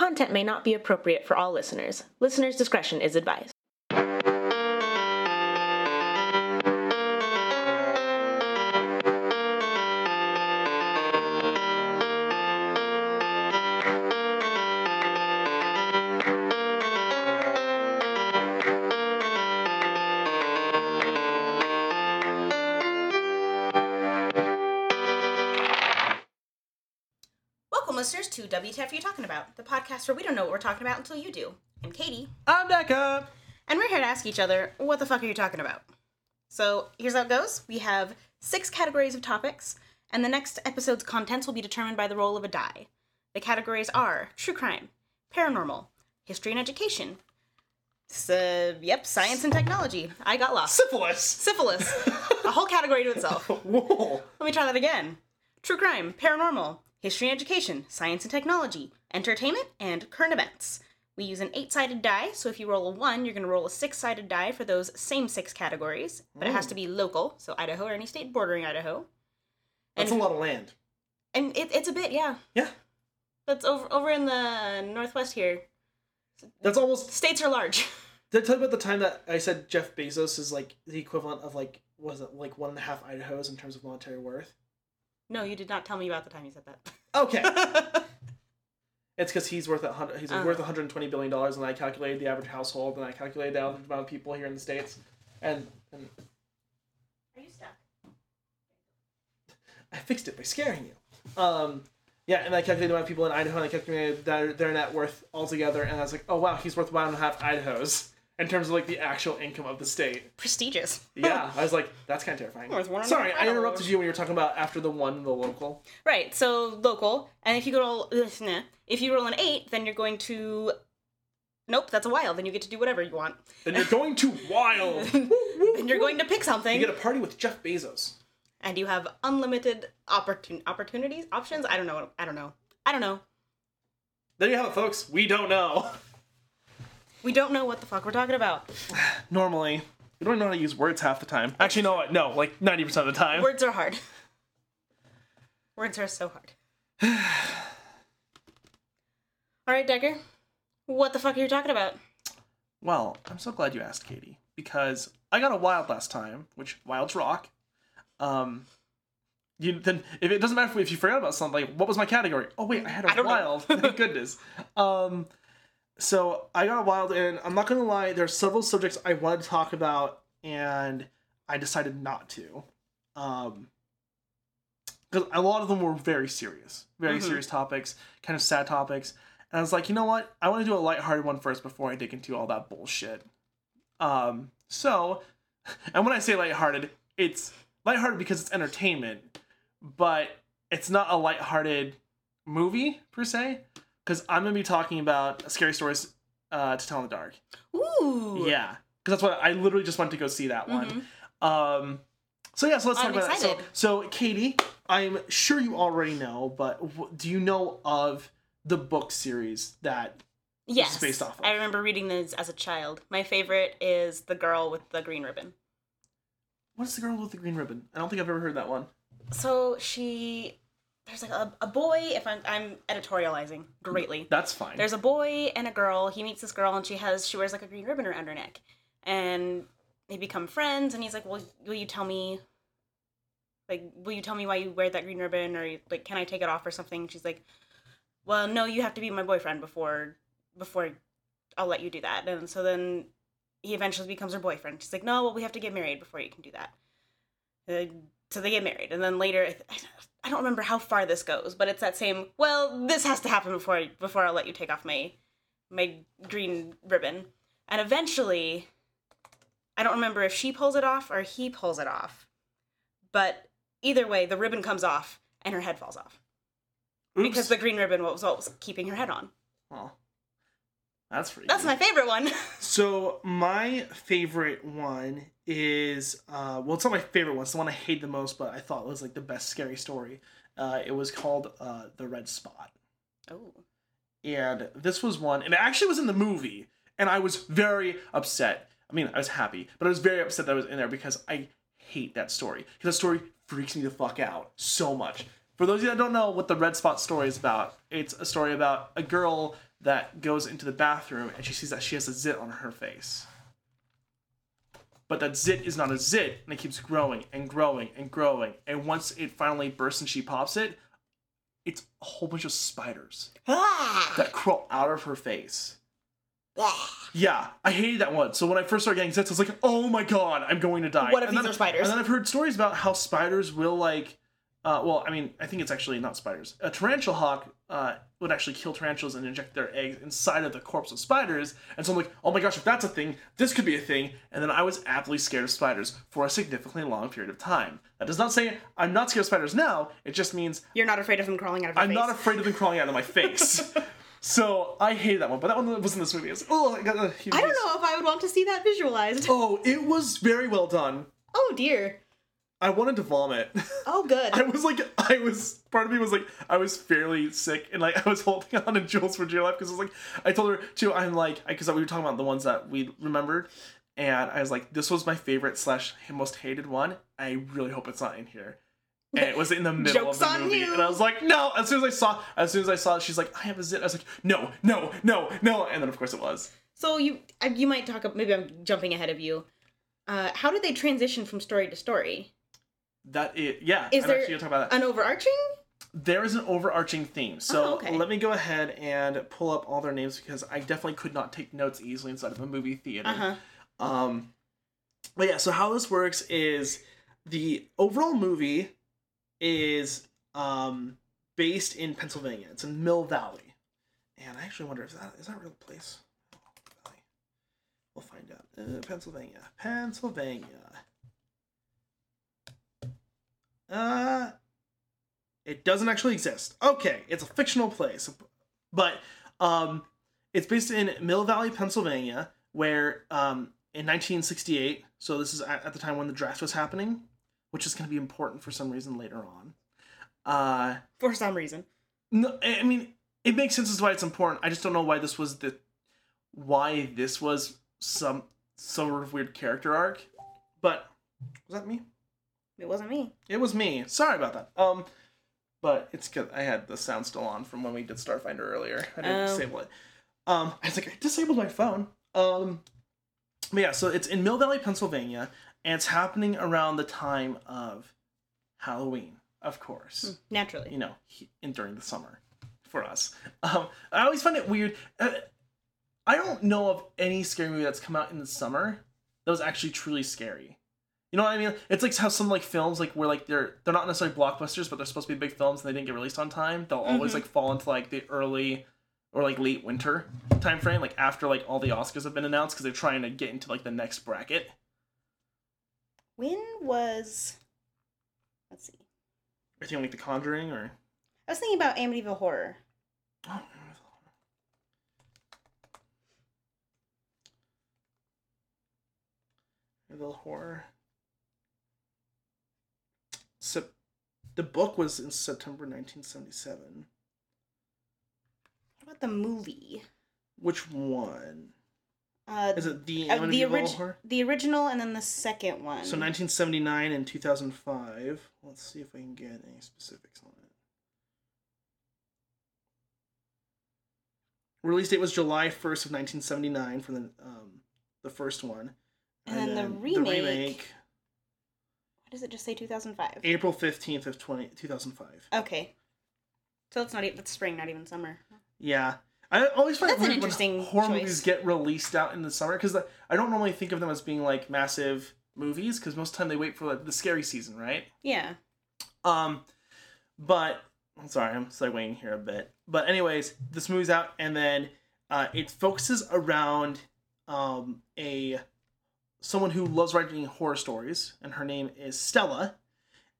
content may not be appropriate for all listeners. Listener's discretion is advised. WTF Are You Talking About, the podcast where we don't know what we're talking about until you do. I'm Katie, I'm Becca. and we're here to ask each other, what the fuck are you talking about? So here's how it goes we have six categories of topics, and the next episode's contents will be determined by the roll of a die. The categories are true crime, paranormal, history and education, s- uh, yep, science and technology. I got lost. Syphilis. Syphilis, a whole category to itself. Whoa. Let me try that again. True crime, paranormal, history and education, science and technology, entertainment, and current events. We use an eight sided die, so if you roll a one, you're going to roll a six sided die for those same six categories, but it has to be mm. local, so Idaho or any state bordering Idaho. That's a lot of land. And it, it's a bit, yeah. Yeah. That's over over in the northwest here. That's almost. States are large. Did I tell you about the time that I said Jeff Bezos is like the equivalent of like was it like one and a half Idahos in terms of monetary worth? No, you did not tell me about the time you said that. Okay. it's because he's worth a hundred. He's Uh. worth 120 billion dollars, and I calculated the average household, and I calculated the average amount of people here in the states, and, and Are you stuck? I fixed it by scaring you. Um, yeah, and I calculated the amount of people in Idaho, and I calculated their, their net worth altogether, and I was like, oh wow, he's worth one and a half Idahos in terms of like the actual income of the state. Prestigious. Yeah, I was like, that's kind of terrifying. Worth one Sorry, I interrupted you when you were talking about after the one, the local. Right. So local, and if you roll, ugh, if you roll an eight, then you're going to. Nope, that's a wild. Then you get to do whatever you want. Then you're going to wild. Then you're going to pick something, You get a party with Jeff Bezos. and you have unlimited opportun- opportunities, options. I don't know. I don't know. I don't know. There you have it, folks. We don't know. We don't know what the fuck we're talking about. Normally, we don't know how to use words half the time. Actually, no, no, like 90% of the time. Words are hard. Words are so hard. All right, Becca. What the fuck are you talking about? Well, I'm so glad you asked, Katie, because I got a wild last time, which wilds rock. Um, you then if it doesn't matter if you forgot about something, like, what was my category? Oh wait, I had a I wild. Thank goodness. Um, so I got a wild, and I'm not gonna lie, there's several subjects I wanted to talk about, and I decided not to. Um, because a lot of them were very serious, very Mhm. serious topics, kind of sad topics. And I was like, you know what? I want to do a lighthearted one first before I dig into all that bullshit. Um, so, and when I say lighthearted, it's lighthearted because it's entertainment, but it's not a lighthearted movie per se. Because I'm gonna be talking about scary stories uh, to tell in the dark. Ooh. Yeah, because that's what I literally just went to go see that one. Um, so yeah, so let's talk I'm about that. So, so Katie, I'm sure you already know, but w- do you know of the book series that? Yes. based off of. I remember reading this as a child. My favorite is the girl with the green ribbon. What's the girl with the green ribbon? I don't think I've ever heard that one. So she, there's like a, a boy. If I'm I'm editorializing greatly. That's fine. There's a boy and a girl. He meets this girl and she has she wears like a green ribbon around her neck, and they become friends. And he's like, "Well, will you tell me? Like, will you tell me why you wear that green ribbon, or like, can I take it off or something?" She's like, "Well, no, you have to be my boyfriend before before I'll let you do that." And so then he eventually becomes her boyfriend. She's like, "No, well, we have to get married before you can do that." Uh, so they get married, and then later, I, don't remember how far this goes, but it's that same. Well, this has to happen before I, before I'll let you take off my my green ribbon, and eventually, I don't remember if she pulls it off or he pulls it off, but either way, the ribbon comes off and her head falls off Oops. because the green ribbon was what was keeping her head on. That's pretty. That's good. my favorite one. So my favorite one is uh, well, it's not my favorite one. It's the one I hate the most, but I thought was like the best scary story. Uh, it was called uh, the Red Spot. oh, and this was one and it actually was in the movie and i was very upset i mean i was happy but i was very upset that i was in there because i hate that story because that story freaks me the fuck out so much For those of you that don't know what the red spot story is about, it's a story about a girl that goes into the bathroom and she sees that she has a zit on her face. But that zit is not a zit, and it keeps growing and growing and growing. And once it finally bursts and she pops it, it's a whole bunch of spiders Ah! that crawl out of her face. Yeah, I hated that one. So when I first started getting zits, I was like, "Oh my god, I'm going to die." What if and these then, are spiders? And then I've heard stories about how spiders will like, uh, well, I mean, I think it's actually not spiders. A tarantula hawk uh, would actually kill tarantulas and inject their eggs inside of the corpse of spiders. And so I'm like, "Oh my gosh, if that's a thing, this could be a thing." And then I was aptly scared of spiders for a significantly long period of time. That does not say I'm not scared of spiders now. It just means You're not afraid of them crawling out of. I'm face. not afraid of them crawling out of my face. so I hated that one, but that one was in this movie. It was, oh, I got a I don't know if I would want to see that visualized. Oh, it was very well done. Oh dear. I wanted to vomit. Oh good. I was like, I was, part of me was like, I was fairly sick and like I was holding on to Jules for dear life because I was like, I told her too, I'm like, because we were talking about the ones that we remembered. And I was like, this was my favorite slash most hated one. I really hope it's not in here. And it was in the middle Joke's of the movie. you. And I was like, no. As soon as I saw, as soon as I saw it, she's like, I have a zit. I was like, no, no, no, no. And then of course it was. So you you might talk. Maybe I'm jumping ahead of you. Uh, how did they transition from story to story? That it, yeah. Is I'm there actually gonna talk about that. An overarching? There is an overarching theme. So Oh, okay. let me go ahead and pull up all their names because I definitely could not take notes easily inside of a movie theater. Uh huh. Um, but yeah, so how this works is the overall movie is um, based in Pennsylvania. It's in Mill Valley, and I actually wonder if that is that a real place. We'll find out. Uh, Pennsylvania, Pennsylvania. Uh, it doesn't actually exist. Okay, it's a fictional place, but um, it's based in Mill Valley, Pennsylvania, where um, in 1968, so this is at, at the time when the draft was happening, which is going to be important for some reason later on. Uh, For some reason. no, I I mean it makes sense as why it's important. I just don't know why this was the why this was some sort of weird character arc. But was that me? It wasn't me. It was me. Sorry about that. Um, but it's good. I had the sound still on from when we did Starfinder earlier. I didn't Oh. disable it. Um, I was like, I disabled my phone. Um, but yeah, so it's in Mill Valley, Pennsylvania, and it's happening around the time of Halloween, of course. Naturally. You know, in during the summer for us. Um, I always find it weird. Uh, I don't know of any scary movie that's come out in the summer that was actually truly scary. You know what I mean? It's like how some like films like where like they're they're not necessarily blockbusters, but they're supposed to be big films and they didn't get released on time. They'll always Mhm. like fall into like the early or like late winter time frame, like after like all the Oscars have been announced because they're trying to get into like the next bracket. When was? Let's see. I think like The Conjuring or I was thinking about Amityville Horror. oh, Amityville Horror. The book was in September 1977. What about the movie? Which one? Uh, Is it the uh, the, the original and then the second one. So 1979 and 2005. Let's see if I can get any specifics on it. Release date was July 1st of 1979 for the um, the first one. And then the remake- Why does it just say 2005? April 15th of 20, 2005. Okay. So it's not even that's spring, not even summer. Yeah. I always find That's it weird when horror choice. movies get released out in the summer because I don't normally think of them as being like massive movies because most of the time they wait for like, the scary season, right? Yeah. Um, but I'm sorry, I'm segueing here a bit. But anyways, this movie's out, and then uh, it focuses around um, a someone who loves writing horror stories, and her name is Stella,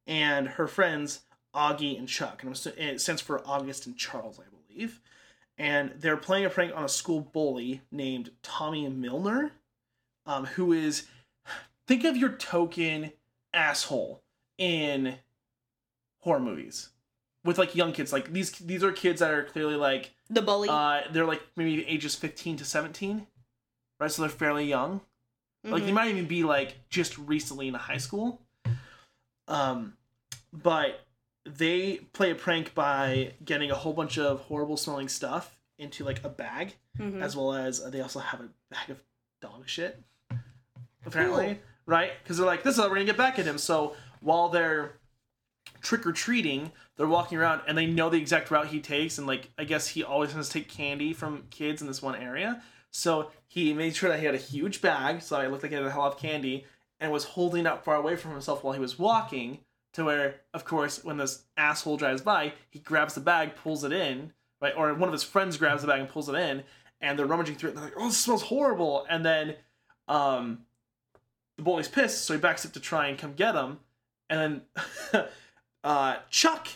and her friends Augie and Chuck, and it stands for August and Charles, I believe. And they're playing a prank on a school bully named Tommy Milner, um, who is think of your token asshole in horror movies with like young kids like these these are kids that are clearly like The bully. uh they're like maybe ages 15 to 17 right so they're fairly young like they might even be like just recently in high school um but they play a prank by getting a whole bunch of horrible smelling stuff into like a bag, Mhm. as well as uh, they also have a bag of dog shit. Apparently, Cool. right? Because they're like, this is how we're gonna get back at him. So while they're trick or treating, they're walking around and they know the exact route he takes, and like I guess he always has to take candy from kids in this one area. So he made sure that he had a huge bag, so it looked like he had a hell of candy, and was holding it up far away from himself while he was walking. To where, of course, when this asshole drives by, he grabs the bag, pulls it in, right? Or one of his friends grabs the bag and pulls it in, and they're rummaging through it. They're like, "Oh, this smells horrible!" And then, um, the bully's pissed, so he backs up to try and come get him, and then uh, Chuck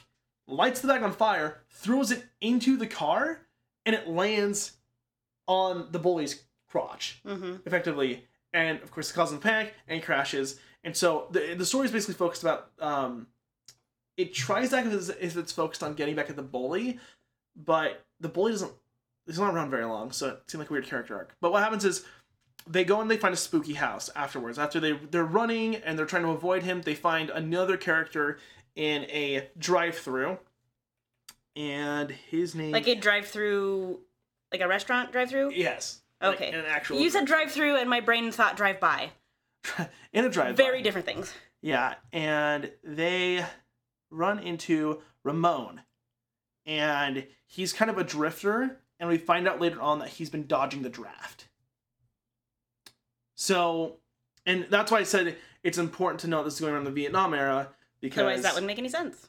lights the bag on fire, throws it into the car, and it lands on the bully's crotch, Mhm. effectively. And of course, it causes panic and crashes. And so the the story is basically focused about. Um, it tries to act as if it's focused on getting back at the bully, but the bully doesn't. He's not around very long, so it seemed like a weird character arc. But what happens is they go and they find a spooky house afterwards. After they they're running and they're trying to avoid him, they find another character in a drive-through, and his name Like a drive through, like a restaurant drive through. yes, like Okay. an actual You said drive through, and my brain thought drive by. in a drive. Very different things. Yeah, and they run into Ramon, and he's kind of a drifter, and we find out later on that he's been dodging the draft. So, and that's why I said it's important to know this is going on in the Vietnam era because Otherwise, that wouldn't make any sense.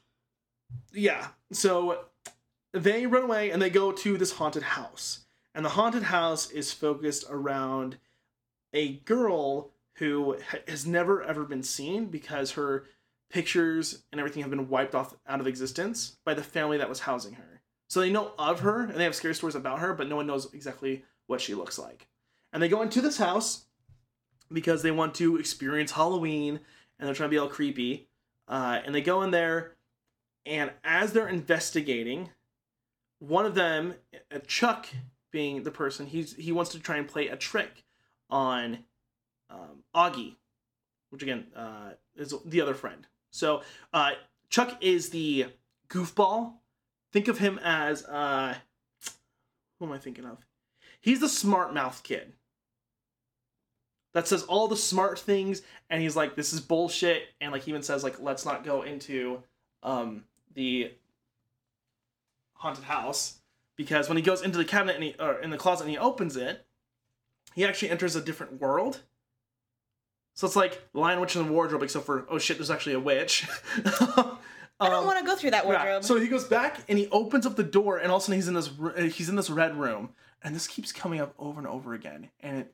yeah. So they run away and they go to this haunted house. And the haunted house is focused around a girl who has never ever been seen because her pictures and everything have been wiped off out of existence by the family that was housing her. So they know of her and they have scary stories about her, but no one knows exactly what she looks like. And they go into this house because they want to experience Halloween and they're trying to be all creepy. Uh, and they go in there and as they're investigating, one of them, uh, Chuck, being the person, he's he wants to try and play a trick on um, Augie, which again uh, is the other friend. So uh, Chuck is the goofball. Think of him as uh, who am I thinking of? He's the smart mouth kid that says all the smart things, and he's like, "This is bullshit," and like he even says like, "Let's not go into." um, the haunted house because when he goes into the cabinet and he, or in the closet and he opens it, he actually enters a different world. So it's like Lion Witch in the Wardrobe, except for oh shit, there's actually a witch. I don't want to go through that wardrobe. Um, So he goes back and he opens up the door, and all of a sudden he's in this he's in this red room, and this keeps coming up over and over again. And it,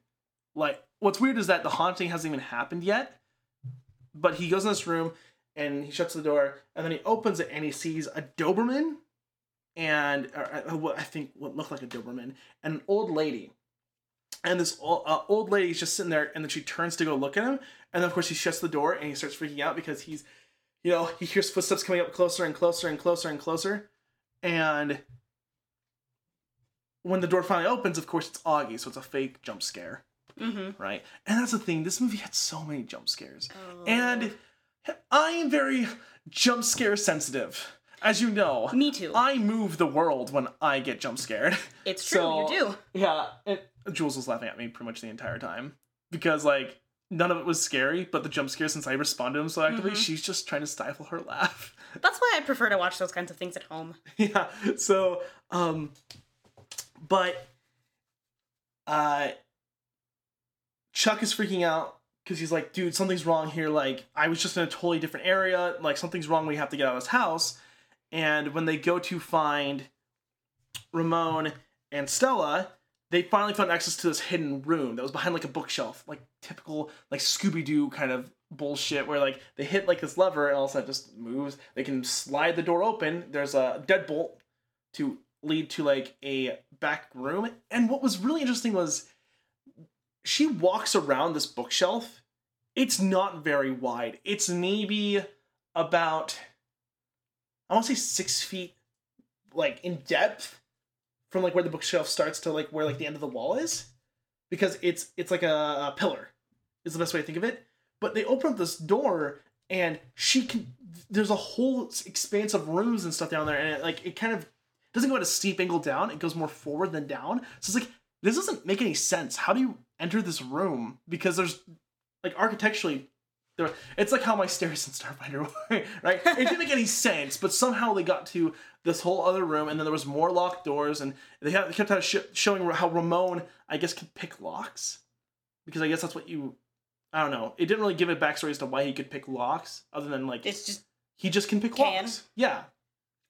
like, what's weird is that the haunting hasn't even happened yet, but he goes in this room and he shuts the door, and then he opens it and he sees a Doberman, and or, uh, what I think what looked like a Doberman, and an old lady. And this old, uh, old lady's just sitting there, and then she turns to go look at him, and of course he shuts the door and he starts freaking out because he's you know, he hears footsteps coming up closer and closer and closer and closer. And when the door finally opens, of course, it's Augie, so it's a fake jump scare, mm-hmm. right? And that's the thing, this movie had so many jump scares. Oh. And I am very jump scare sensitive. As you know, me too. I move the world when I get jump scared. it's true. so- you do. Yeah, and Jules was laughing at me pretty much the entire time because like none of it was scary, but the jump scare since I responded to them so actively, Mhm. she's just trying to stifle her laugh. That's why I prefer to watch those kinds of things at home. yeah. So, um, but uh, Chuck is freaking out because he's like, dude, something's wrong here. Like, I was just in a totally different area. Like, something's wrong. We have to get out of this house. And when they go to find Ramon and Stella, they finally found access to this hidden room that was behind like a bookshelf, like typical like Scooby Doo kind of bullshit, where like they hit like this lever and all of a sudden it just moves. They can slide the door open. There's a deadbolt to lead to like a back room. And what was really interesting was she walks around this bookshelf. It's not very wide. It's maybe about I want to say six feet like in depth from like where the bookshelf starts to like where like the end of the wall is because it's it's like a, a pillar is the best way to think of it but they open up this door and she can there's a whole expanse of rooms and stuff down there, and it, like it kind of doesn't go at a steep angle down. It goes more forward than down. So it's like this doesn't make any sense. How do you enter this room? Because there's like architecturally. It's like how my stairs in Starfinder were, right? It didn't make any sense, but somehow they got to this whole other room, and then there was more locked doors, and they, had, they kept sh- showing how Ramon, I guess, could pick locks, because I guess that's what you, I don't know. It didn't really give a backstory as to why he could pick locks, other than like It's just he just can pick Can. locks. Yeah,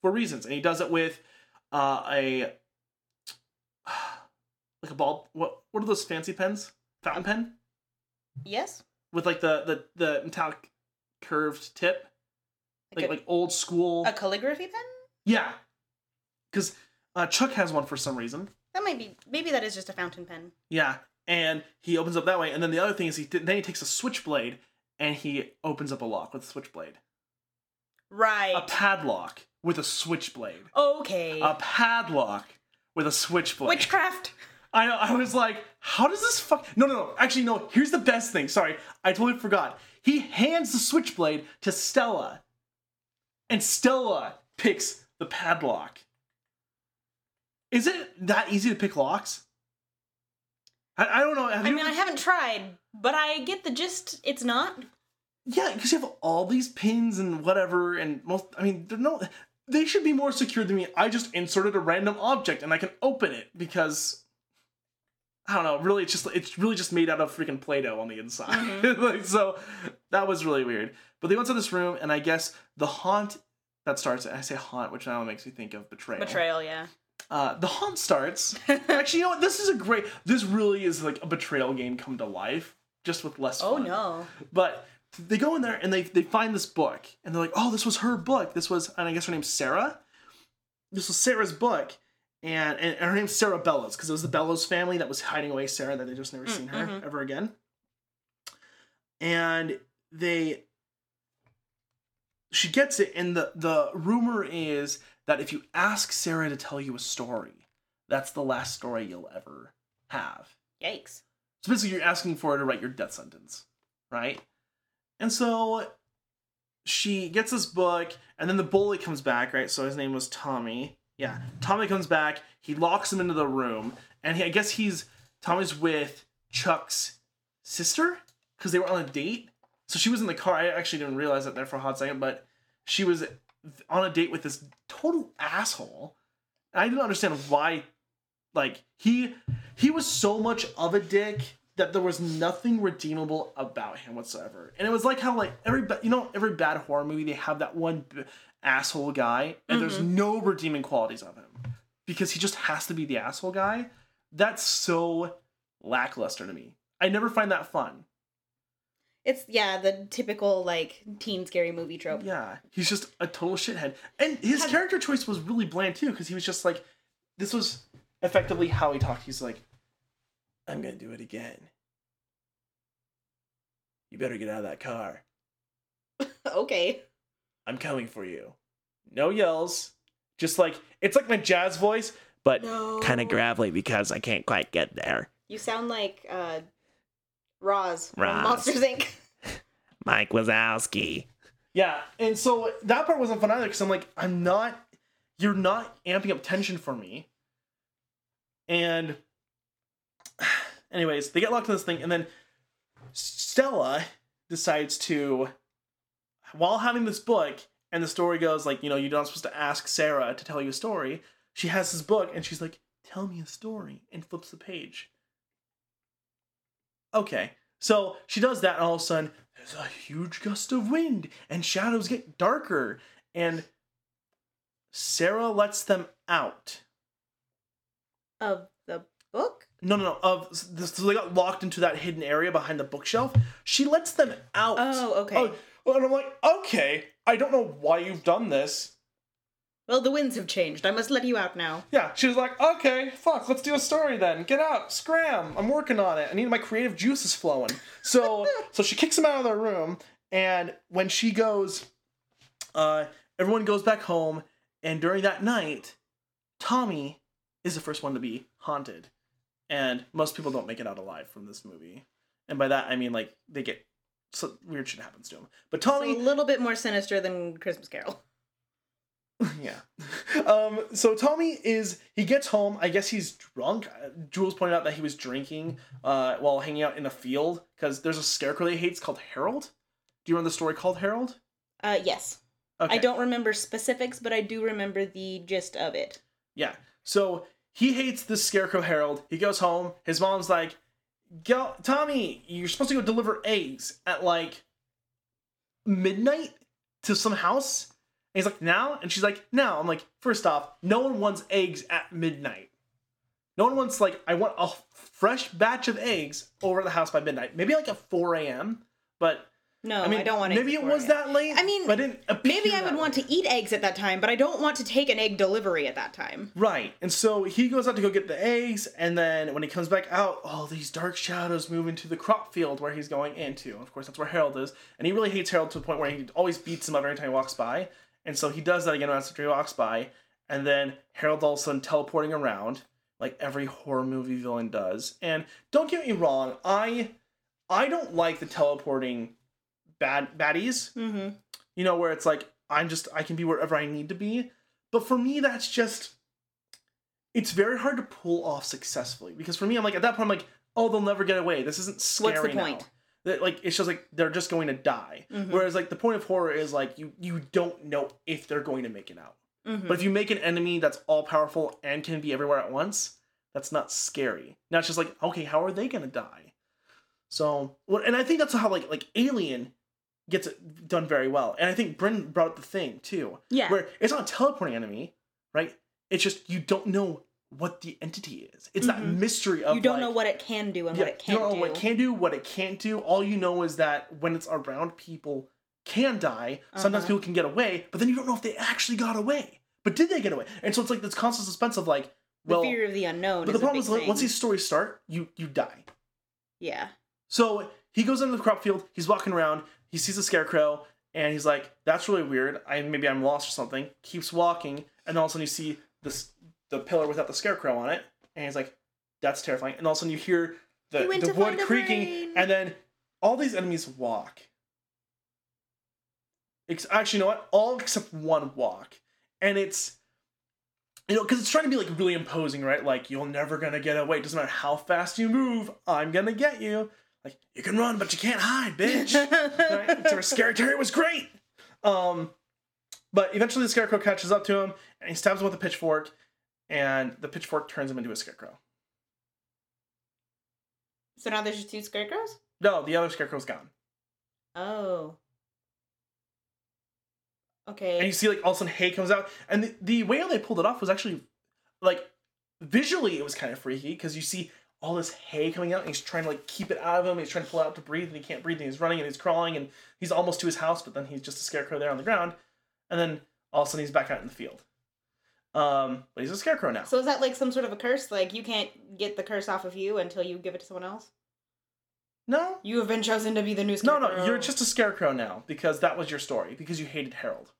for reasons, and he does it with uh, a like a ball. What what are those fancy pens? Fountain pen yes. With like the the the metallic curved tip, like Like, like old school. a, a calligraphy pen? yeah, because uh, Chuck has one for some reason. That might be. Maybe that is just a fountain pen. Yeah, and he opens up that way, and then the other thing is he then he takes a switchblade and he opens up a lock with a switchblade, Right. a padlock with a switchblade, okay. a padlock with a switchblade. Witchcraft. I know. I was like, how does this fuck? No, no, no. Actually, no. Here's the best thing. Sorry, I totally forgot. He hands the switchblade to Stella, and Stella picks the padlock. Is it that easy to pick locks? I, I don't know. I mean, I haven't tried, but I get the gist. It's not. Yeah, because you have all these pins and whatever, and most. I mean, they're no. They should be more secure than me. I just inserted a random object and I can open it because I don't know. Really, it's just it's really just made out of freaking Play-Doh on the inside. like, so that was really weird. But they went to this room, and I guess the haunt that starts. I say haunt, which now makes me think of betrayal. Betrayal, yeah. Uh, the haunt starts. Actually, you know what? This is a great. This really is like a betrayal game come to life, just with less. Oh fun. no. But they go in there and they they find this book and they're like, oh, this was her book. This was, and I guess her name's Sarah. This was Sarah's book, and and, her name's Sarah Bellows because it was the Bellows family that was hiding away Sarah that they just never seen her mhm. ever again. And they, she gets it, and the the rumor is that if you ask Sarah to tell you a story, that's the last story you'll ever have. Yikes. So basically, you're asking for her to write your death sentence, right? And so she gets this book, and then the bully comes back, right? So his name was Tommy. Yeah, Tommy comes back. He locks him into the room, and he, I guess he's Tommy's with Chuck's sister because they were on a date. So she was in the car. I actually didn't realize that there for a hot second, but she was on a date with this total asshole. And I didn't understand why. Like he he was so much of a dick that there was nothing redeemable about him whatsoever. And it was like how like every you know every bad horror movie they have that one b- asshole guy and mm-hmm. there's no redeeming qualities of him because he just has to be the asshole guy. That's so lackluster to me. I never find that fun. It's yeah, the typical like teen scary movie trope. Yeah, he's just a total shithead. And his Have- character choice was really bland too, because he was just like, this was effectively how he talked. He's like, I'm gonna do it again. You better get out of that car. okay. I'm coming for you. No yells. Just like, it's like my jazz voice, but No. kind of gravelly because I can't quite get there. You sound like uh Roz from Roz. Monsters Inc. Mike Wazowski. Yeah, and so that part wasn't fun either because I'm like, I'm not, you're not amping up tension for me. And, anyways, they get locked in this thing, and then Stella decides to, while having this book, and the story goes like, you know, you're not supposed to ask Sarah to tell you a story. She has this book, and she's like, tell me a story, and flips the page. Okay. So she does that, and all of a sudden, there's a huge gust of wind, and shadows get darker, and Sarah lets them out. Of the book? No, no, no. Of so they got locked into that hidden area behind the bookshelf. She lets them out. Oh, okay. Oh, well, and I'm like, okay. I don't know why you've done this. Well, the winds have changed. I must let you out now. Yeah, she was like, okay, fuck, let's do a story then. Get out, scram. I'm working on it. I need my creative juices flowing. So, so she kicks him out of their room, and when she goes, uh, everyone goes back home, and during that night, Tommy is the first one to be haunted, and most people don't make it out alive from this movie. And by that I mean like they get so weird shit happens to him. But So Tommy, a little bit more sinister than Christmas Carol. yeah. Um, so Tommy is he gets home. I guess he's drunk. Uh, Jules pointed out that he was drinking uh, while hanging out in a field because there's a scarecrow that he hates called Harold. Do you remember the story called Harold? Uh, yes. Okay. I don't remember specifics, but I do remember the gist of it. Yeah. So he hates this scarecrow Harold. He goes home. His mom's like, "Go, Tommy, you're supposed to go deliver eggs at like midnight to some house." And he's like, "Now?" And she's like, "Now." I'm like, first off, no one wants eggs at midnight. No one wants like I want a fresh batch of eggs over the house by midnight. Maybe like at 4 a.m. But No, I mean, I don't want eggs maybe it was that late. I mean, but it Maybe I would want to eat eggs at that time, but I don't want to take an egg delivery at that time. Right. And so he goes out to go get the eggs, and then when he comes back out, all these dark shadows move into the crop field where he's going into. Of course, that's where Harold is. And he really hates Harold to the point where he always beats him up every time he walks by. And so he does that again after he walks by. And then Harold all of a sudden teleporting around, like every horror movie villain does. And don't get me wrong, I I don't like the teleporting bad baddies Mm-hmm. you know where it's like i'm just i can be wherever i need to be but for me that's just it's very hard to pull off successfully because for me i'm like at that point i'm like oh they'll never get away this isn't scary What's the now. point? that like it's just like they're just going to die Mhm. whereas like the point of horror is like you you don't know if they're going to make it out Mm-hmm. but if you make an enemy that's all powerful and can be everywhere at once that's not scary now it's just like okay how are they going to die so well, and i think that's how like like alien gets it done very well and i think Bryn brought up the thing too yeah. where it's not a teleporting enemy right it's just you don't know what the entity is it's that Mhm. mystery of you don't like, know what it can do and yeah, what it can't don't know do. what it can do what it can't do all you know is that when it's around people can die sometimes Uh-huh. people can get away but then you don't know if they actually got away but did they get away and so it's like this constant suspense of like well, the fear of the unknown. but is the problem is thing. once these stories start you you die yeah. so he goes into the crop field. He's walking around. He sees a scarecrow, and he's like, "That's really weird. I maybe I'm lost or something." Keeps walking, and all of a sudden you see this the pillar without the scarecrow on it, and he's like, "That's terrifying." And all of a sudden you hear the He the wood creaking, brain. and then all these enemies walk. Ex- Actually, you know what? All except one walk, and it's you know, because it's trying to be like really imposing, right? Like you're never gonna get away. It doesn't matter how fast you move, I'm gonna get you. Like you can run, but you can't hide, bitch. right? So Scary Terry was great. Um, but eventually the scarecrow catches up to him and he stabs him with a pitchfork, and the pitchfork turns him into a scarecrow. so now there's just two scarecrows. No, the other scarecrow's gone. Oh. Okay. And you see like all of a sudden hay comes out, and the, the way they pulled it off was actually like visually it was kind of freaky because you see all this hay coming out and he's trying to like keep it out of him. He's trying to pull it out to breathe and he can't breathe and he's running and he's crawling and he's almost to his house, but then he's just a scarecrow there on the ground. And then all of a sudden he's back out in the field. Um, but he's a scarecrow now. So is that like some sort of a curse? Like you can't get the curse off of you until you give it to someone else? No, You have been chosen to be the new scarecrow no, no. You're just a scarecrow now because that was your story because you hated Harold.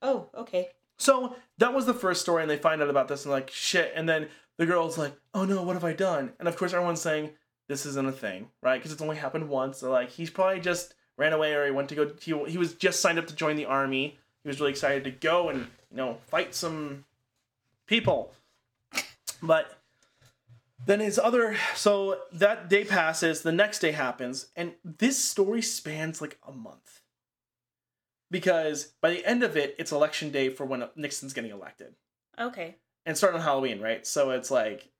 Oh, okay. So that was the first story, and they find out about this and like shit. And then the girl's like, "Oh no, what have I done?" And of course, everyone's saying this isn't a thing, right? Because it's only happened once. So like, he's probably just ran away or he went to go. He he was just signed up to join the army. He was really excited to go and you know fight some people. But then his other so that day passes. The next day happens, and this story spans like a month because by the end of it, it's election day for when Nixon's getting elected, Okay. and starting on Halloween, right? So it's like,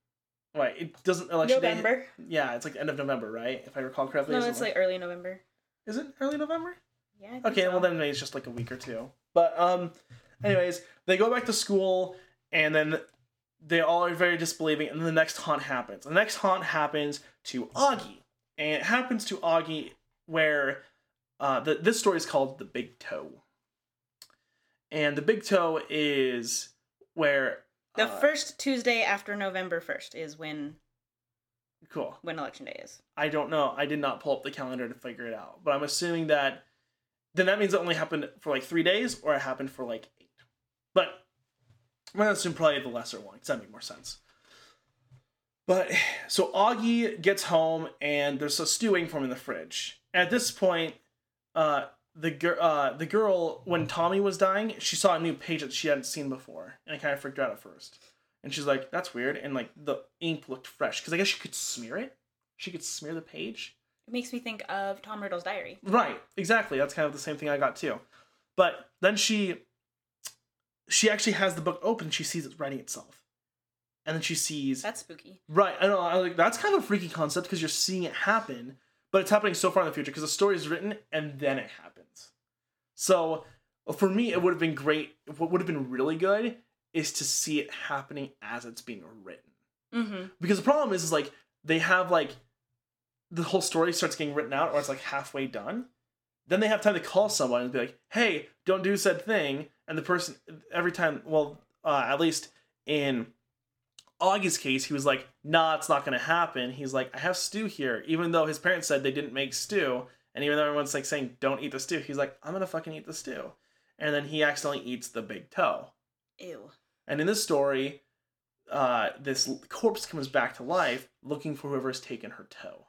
right? It doesn't election day. November. Yeah, it's like end of November, right? If I recall correctly. No, it's like early November. is it early November? Yeah. Okay, so. well then it's just like a week or two. But um, anyways, they go back to school, and then they all are very disbelieving, and then the next haunt happens. The next haunt happens to Augie, and it happens to Augie where uh, the, this story is called the Big Toe, and the Big Toe is where The uh, first Tuesday after November first is when cool. when election day is. I don't know. I did not pull up the calendar to figure it out, but I'm assuming that then that means it only happened for like three days, or it happened for like eight. But I'm gonna assume probably the lesser one because that makes more sense. But so Augie gets home and there's a stewing for him in the fridge. At this point, uh, the girl, uh, the girl, when Tommy was dying, she saw a new page that she hadn't seen before, and it kind of freaked her out at first. And she's like, "That's weird," and like the ink looked fresh because I guess she could smear it. She could smear the page. It makes me think of Tom Riddle's diary. Right, exactly. That's kind of the same thing I got too. But then she she actually has the book open, she sees it writing itself. And then she sees That's spooky. Right, I know, I like that's kind of a freaky concept because you're seeing it happen, but it's happening so far in the future because the story is written and then it happens. So for me, it would have been great. What would have been really good is to see it happening as it's being written Mm-hmm. because the problem is, is like they have like the whole story starts getting written out or it's like halfway done then they have time to call someone and be like hey don't do said thing and the person every time well uh, at least in augie's case he was like nah it's not gonna happen he's like i have stew here even though his parents said they didn't make stew and even though everyone's like saying don't eat the stew he's like i'm gonna fucking eat the stew and then he accidentally eats the big toe Ew. and in this story, uh, this corpse comes back to life looking for whoever's taken her toe.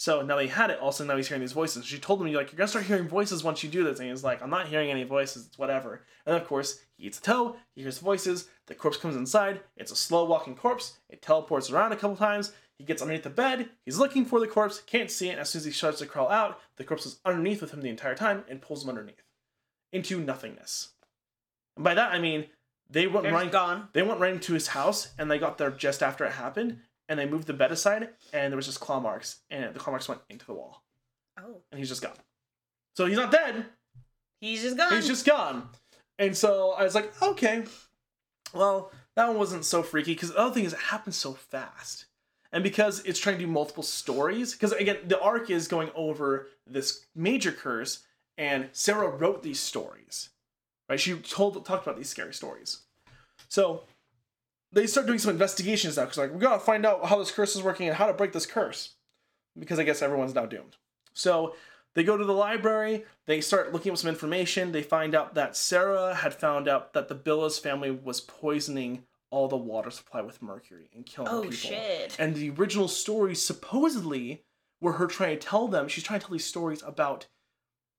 So now they had it. Also, now he's hearing these voices. She told him, "You're like, you're gonna start hearing voices once you do this." And he's like, "I'm not hearing any voices. It's whatever." And of course, he eats a toe. He hears voices. The corpse comes inside. It's a slow walking corpse. It teleports around a couple times. He gets underneath the bed. He's looking for the corpse. Can't see it. And as soon as he starts to crawl out, the corpse is underneath with him the entire time and pulls him underneath into nothingness. And by that I mean they went They're right gone. they went right into his house and they got there just after it happened and they moved the bed aside and there was just claw marks and the claw marks went into the wall Oh. and he's just gone. So he's not dead. He's just gone. He's just gone. And so I was like, okay, well that one wasn't so freaky because the other thing is it happens so fast. And because it's trying to do multiple stories, because again, the arc is going over this major curse, and Sarah wrote these stories. Right? She told talked about these scary stories. So they start doing some investigations now because like we gotta find out how this curse is working and how to break this curse. Because I guess everyone's now doomed. So they go to the library, they start looking up some information, they find out that Sarah had found out that the Bellows family was poisoning all the water supply with mercury and killing oh people. shit. And the original stories supposedly were her trying to tell them, she's trying to tell these stories about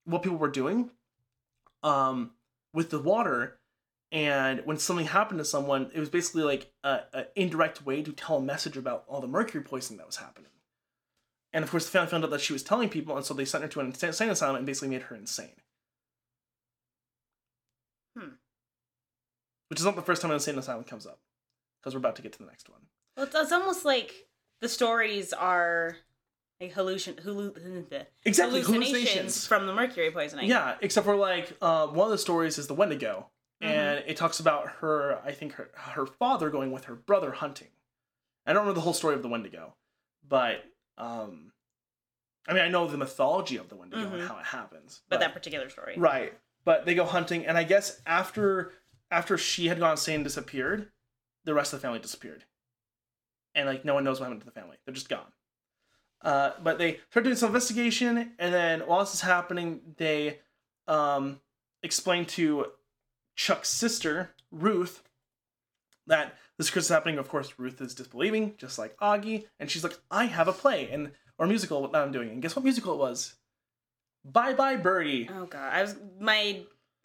what people were doing um, with the water. And when something happened to someone, it was basically like a, a indirect way to tell a message about all the mercury poisoning that was happening. And of course, the family found out that she was telling people, and so they sent her to an insane asylum and basically made her insane. Hmm. Which is not the first time an insane asylum comes up, because we're about to get to the next one. Well, it's, it's almost like the stories are like hallucin hallu- Exactly, hallucinations, hallucinations. from the mercury poisoning. Yeah, except for like uh, one of the stories is the Wendigo, Mhm. and it talks about her. I think her her father going with her brother hunting. I don't know the whole story of the Wendigo, but um, I mean I know the mythology of the Wendigo and Mhm. how it happens. But that particular story. right, but they go hunting, and I guess after after she had gone insane and disappeared, the rest of the family disappeared, and like no one knows what happened to the family. They're just gone. Uh, but they start doing some investigation, and then while this is happening, they um, explain to Chuck's sister, Ruth, that this is happening. Of course, Ruth is disbelieving, just like Augie, and she's like, "I have a play and or musical that I'm doing." And guess what musical it was? Bye Bye Birdie. Oh god, I was my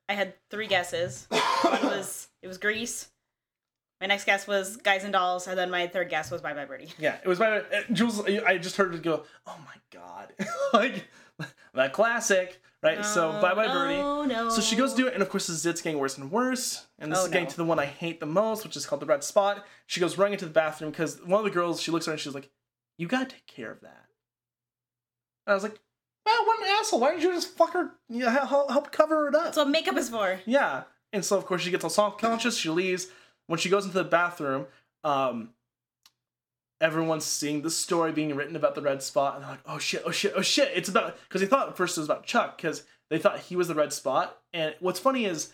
I had three guesses. it was it was Grease. My next guess was Guys and Dolls, and then my third guess was Bye Bye Birdie. Yeah, it was by uh, Jules. I just heard it go. Oh my god, like that classic, right? so Bye Bye Birdie. Oh no. So she goes to do it, and of course, the zit's getting worse and worse. And this Oh, is getting no. to the one I hate the most, which is called the red spot. She goes running into the bathroom because one of the girls, she looks at her and she's like, You gotta take care of that. And I was like, Well, what an asshole. Why didn't you just fuck her, you know, help, help cover it up? That's what makeup is for. Yeah. And so, of course, she gets all self conscious. She leaves. When she goes into the bathroom, um, everyone's seeing the story being written about the red spot. And they're like, oh shit, oh shit, oh shit. It's about, because they thought at first it was about Chuck, because they thought he was the red spot. And what's funny is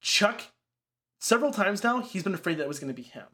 Chuck, several times now, he's been afraid that it was going to be him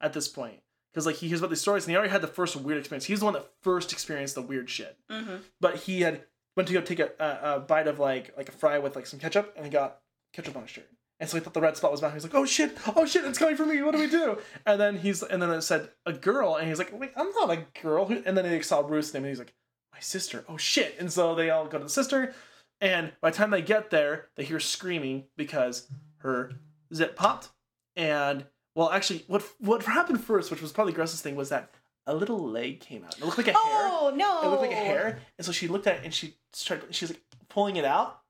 at this point. Because, like, he hears about these stories and he already had the first weird experience. He's the one that first experienced the weird shit Mm-hmm. but he had went to go take a, a, a bite of like like a fry with like some ketchup and he got ketchup on his shirt and so he thought the red spot was back he's like oh shit oh shit it's coming for me what do we do and then he's and then it said a girl and he's like wait i'm not a girl and then he saw bruce's name and he's like my sister. Oh shit! And so they all go to the sister, and by the time they get there, they hear screaming because her zip popped, and well, actually, what what happened first, which was probably the grossest thing, was that a little leg came out. It looked like a hair. Oh no! It looked like a hair, and so she looked at it and she started. She's like pulling it out,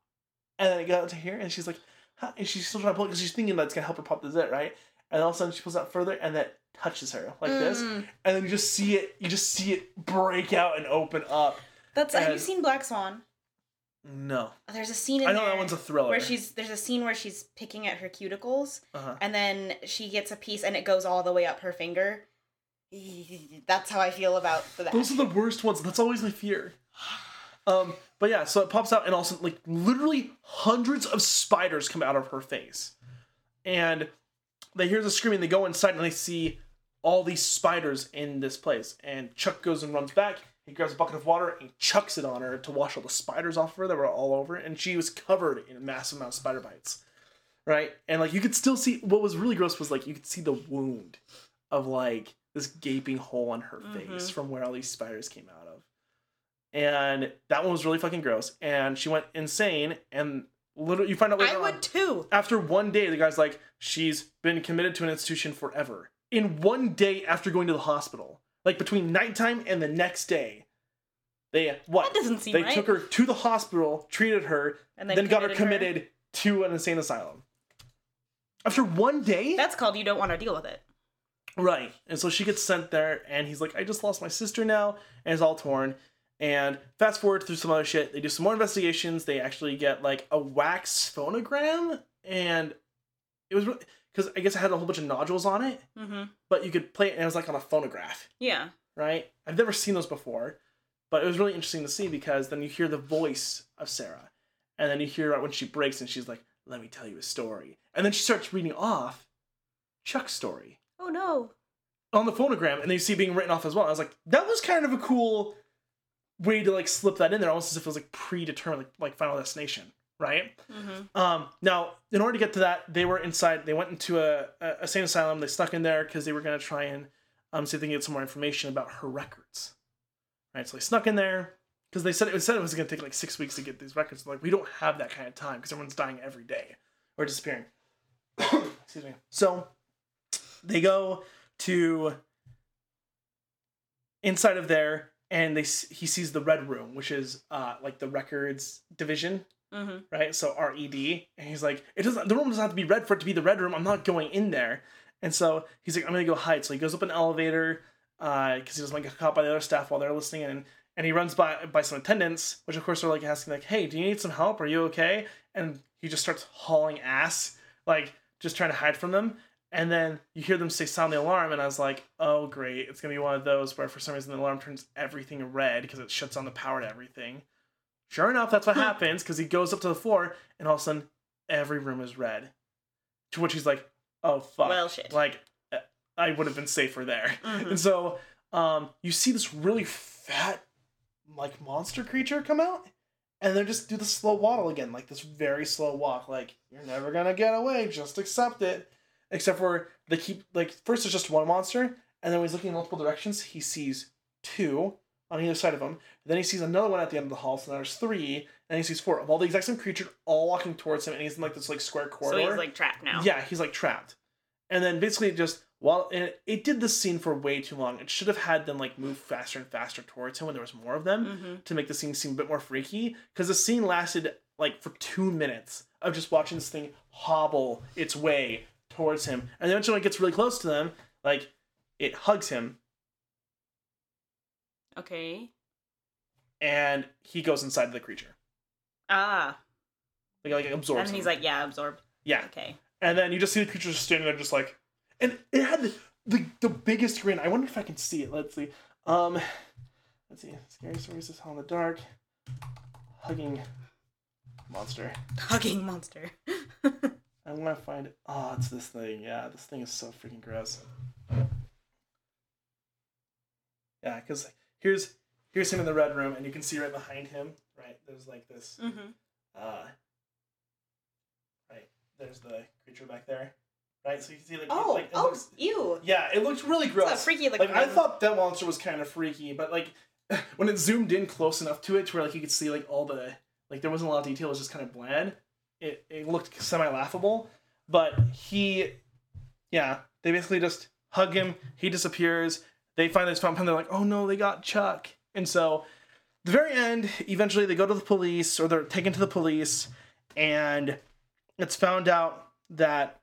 and then it got to here, and she's like, huh? and she's still trying to pull it because she's thinking that it's gonna help her pop the zit, right? And all of a sudden she pulls out further, and that touches her like this, Mm. and then you just see it. You just see it break out and open up. That's have you seen Black Swan? No, There's a scene in I know that one's a thriller. where she's there's a scene where she's picking at her cuticles uh-huh. and then she gets a piece and it goes all the way up her finger. That's how I feel about that. Those are the worst ones. That's always my fear. Um, but yeah, so it pops out, and also like literally hundreds of spiders come out of her face, and they hear the screaming. They go inside and they see all these spiders in this place. And Chuck goes and runs back. He grabs a bucket of water and chucks it on her to wash all the spiders off of her that were all over. And she was covered in a massive amount of spider bites, right? And like you could still see what was really gross was like you could see the wound of like this gaping hole on her face Mhm. from where all these spiders came out. And that one was really fucking gross. And she went insane. And literally, you find out later I on, would too. after one day, the guy's like, she's been committed to an institution forever. In one day after going to the hospital, like between nighttime and the next day, they what? That doesn't seem they right. took her to the hospital, treated her, and then, got her committed committed to an insane asylum. After one day, That's called you don't want to deal with it. Right. And so she gets sent there, and he's like, I just lost my sister now, and it's all torn. And fast forward through some other shit. They do some more investigations. They actually get like a wax phonogram, and it was really because I guess it had a whole bunch of nodules on it, Mm-hmm. but you could play it, and it was like on a phonograph, Yeah. right? I've never seen those before, but it was really interesting to see because then you hear the voice of Sarah, and then you hear it when she breaks, and she's like, Let me tell you a story. And then she starts reading off Chuck's story Oh no. on the phonogram and then you see it being written off as well. I was like, that was kind of a cool way to like slip that in there, almost as if it was like predetermined, like, like Final Destination, right? Mm-hmm. Um, now, in order to get to that, they were inside. They went into a, a, a sane asylum. They stuck in there because they were going to try and um, see if they can get some more information about her records. Right, so they snuck in there because they said it, was said it was going to take like six weeks to get these records. Like, we don't have that kind of time because everyone's dying every day or disappearing. Excuse me. So they go to inside of there and they he sees the red room which is uh like the records division Mm-hmm. right? So red and he's like it doesn't the room doesn't have to be red for it to be the red room. I'm not going in there. And so he's like i'm gonna go hide. So he goes up an elevator uh because he doesn't want to get caught by the other staff while they're listening in and he runs by by some attendants which of course are like asking like hey do you need some help? Are you okay? And he just starts hauling ass like just trying to hide from them and then you hear them say sound the alarm and i was like oh great. It's gonna be one of those where for some reason the alarm turns everything red because it shuts on the power to everything. Sure enough that's what happens because he goes up to the floor and all of a sudden every room is red. To which he's like oh fuck. Well, shit. like uh, i would have been safer there. Mhm. and so um you see this really fat like monster creature come out and then just do the slow waddle again like this very slow walk like you're never gonna get away. Just accept it except for they keep like first there's just one monster and then when he's looking in multiple directions he sees two on either side of him then he sees another one at the end of the hall so now there's three and he sees four of all the exact same creature all walking towards him and he's in like this like square corridor. So he's like trapped now. yeah, he's like trapped. And then basically just while and it, it did this scene for way too long. It should have had them like move faster and faster towards him when there was more of them Mm-hmm. to make the scene seem a bit more freaky. Because the scene lasted like for two minutes of just watching this thing hobble its way towards him. And then eventually when it gets really close to them, like it hugs him Okay. and he goes inside the creature. Ah. Like, like absorbs And him. he's like, yeah, absorbed. Yeah. Okay. And then you just see the creature just standing there, just like, and it had the, the, the biggest grin. I wonder if I can see it. Let's see. Um, let's see. Scary stories to tell in the dark. Hugging monster. Hugging monster. I want to find it. Oh, it's this thing. Yeah, this thing is so freaking gross. Yeah, because here's here's him in the red room, and you can see right behind him. Right, there's like this. mm-hmm. Uh, right, there's the creature back there. Right, so you can see like, Oh, like oh, looks, ew. yeah, it looks really gross. a freaky like looking. I thought that monster was kind of freaky, but like when it zoomed in close enough to it to where like you could see like all the like there wasn't a lot of detail, it was just kind of bland. It it looked semi laughable, but he, yeah, they basically just hug him. He disappears. They find this fountain pen. They're like, oh no, they got Chuck. And so, the very end, eventually they go to the police or they're taken to the police, and it's found out that.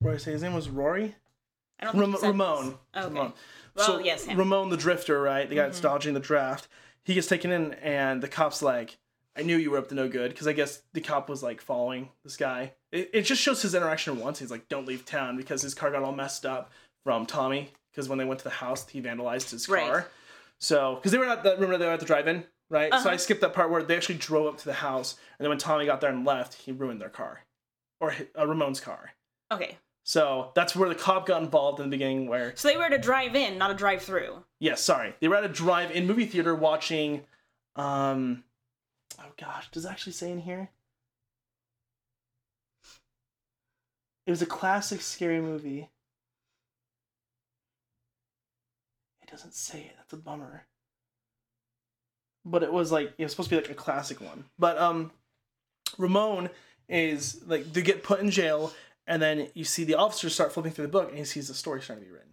What did I say? His name was Rory. I don't think Ram- Ramon. Okay. Ramon. Well, so yes, him. Ramon the drifter, right? The guy Mm-hmm. that's dodging the draft. He gets taken in, and the cop's like, "I knew you were up to no good," because I guess the cop was like following this guy. It, it just shows his interaction once. He's like, "Don't leave town," because his car got all messed up from Tommy. Because when they went to the house, he vandalized his car. Right. So, because they were at the remember they were at the drive-in, right? So Uh-huh. I skipped that part where they actually drove up to the house, and then when Tommy got there and left, he ruined their car, or uh, Ramon's car. Okay. So that's where the cop got involved in the beginning, where So they were at a drive-in, not a drive-through. Yes, sorry. They were at a drive-in movie theater watching um oh gosh, does it actually say in here? It was a classic scary movie. It doesn't say it. That's a bummer. But it was like it was supposed to be like a classic one. But um Ramon is like they get put in jail and then you see the officers start flipping through the book and he sees the story starting to be written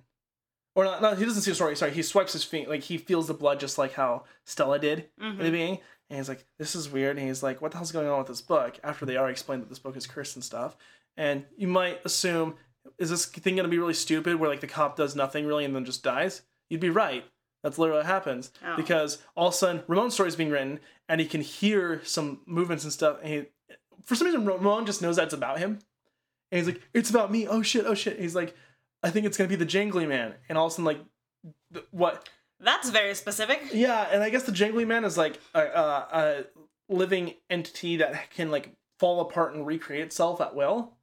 or not, no, he doesn't see the story. Sorry, he swipes his feet. like he feels the blood just like how Stella did in the Mhm. beginning, and he's like, "This is weird." And he's like, "What the hell's going on with this book?" After they already explained that this book is cursed and stuff, and you might assume, is this thing gonna be really stupid, where like the cop does nothing really and then just dies? You'd be right. That's literally what happens Oh. because all of a sudden Ramon's story is being written, and he can hear some movements and stuff, and he, for some reason Ramon just knows that's about him, and he's like, "It's about me." Oh shit! Oh shit! he's like, "I think it's gonna be the Jangly Man," and all of a sudden like, what? That's very specific. Yeah, and I guess the Jangly Man is like a, a, a living entity that can like fall apart and recreate itself at will.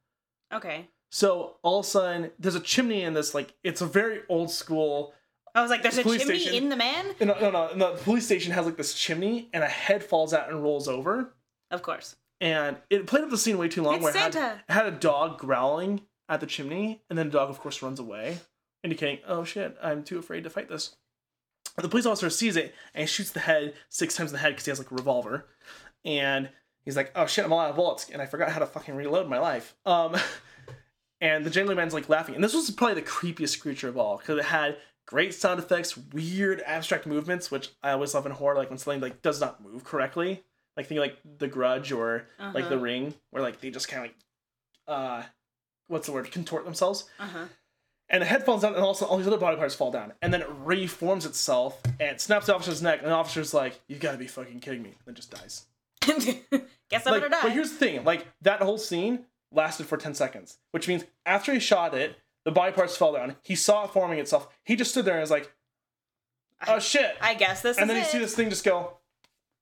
Okay. So all of a sudden, there's a chimney in this. Like, it's a very old school. I was like, there's a chimney station. in the man? No, no, no. no, The police station has like this chimney, and a head falls out and rolls over. Of course. And it played up the scene way too long. It's where it had, it had a dog growling at the chimney, and then the dog, of course, runs away, indicating, "Oh shit, I'm too afraid to fight this." The police officer sees it and shoots the head six times in the head because he has like a revolver, and he's like, "Oh shit, I'm all out of bullets, and I forgot how to fucking reload my life." Um, and the Jangly Man's like laughing, and this was probably the creepiest creature of all because it had great sound effects, weird abstract movements, which I always love in horror, like when something like does not move correctly. Like think like The Grudge or like Uh-huh. The Ring, where like they just kind of like, uh, what's the word, contort themselves. Uh huh. And the head falls down, and also all these other body parts fall down, and then it reforms itself and snaps the officer's neck, and the officer's like, "You gotta be fucking kidding me!" and then just dies. Guess I'm like, gonna die. but here's the thing: like that whole scene lasted for ten seconds, which means after he shot it, the body parts fell down. He saw it forming itself. He just stood there and was like, "Oh shit!" I guess this and then you it. see this thing just go,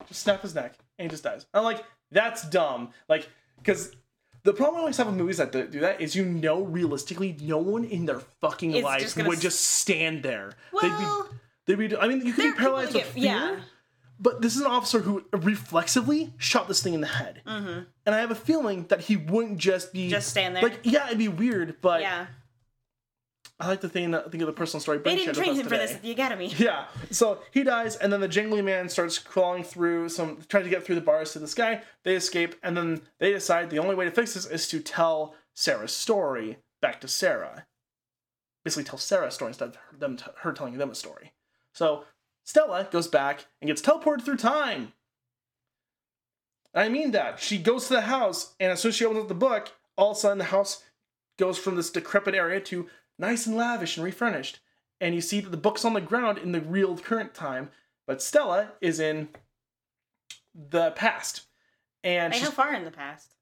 just snap his neck, and he just dies. I'm like, that's dumb. Like, because the problem I always have with movies that do that is you know realistically no one in their fucking It's life just gonna would s- just stand there. well, they'd be, they'd be. I mean, you could there be are people paralyzed that with get- fear. yeah. But this is an officer who reflexively shot this thing in the head, Mm-hmm. and I have a feeling that he wouldn't just be Just stand there. Like, yeah, it'd be weird, but yeah. I like to think think of the personal story. They didn't train him us for this at the academy. Yeah. So he dies, and then the jingly man starts crawling through some, trying to get through the bars to this guy. They escape, and then they decide the only way to fix this is to tell Sarah's story back to Sarah. Basically, tell Sarah's story instead of her, them, her telling them a story. So Stella goes back and gets teleported through time. I mean that. She goes to the house, and as soon as she opens up the book, all of a sudden the house goes from this decrepit area to nice and lavish and refurnished. And you see that the book's on the ground in the real current time, but Stella is in the past. And Like, how far in the past?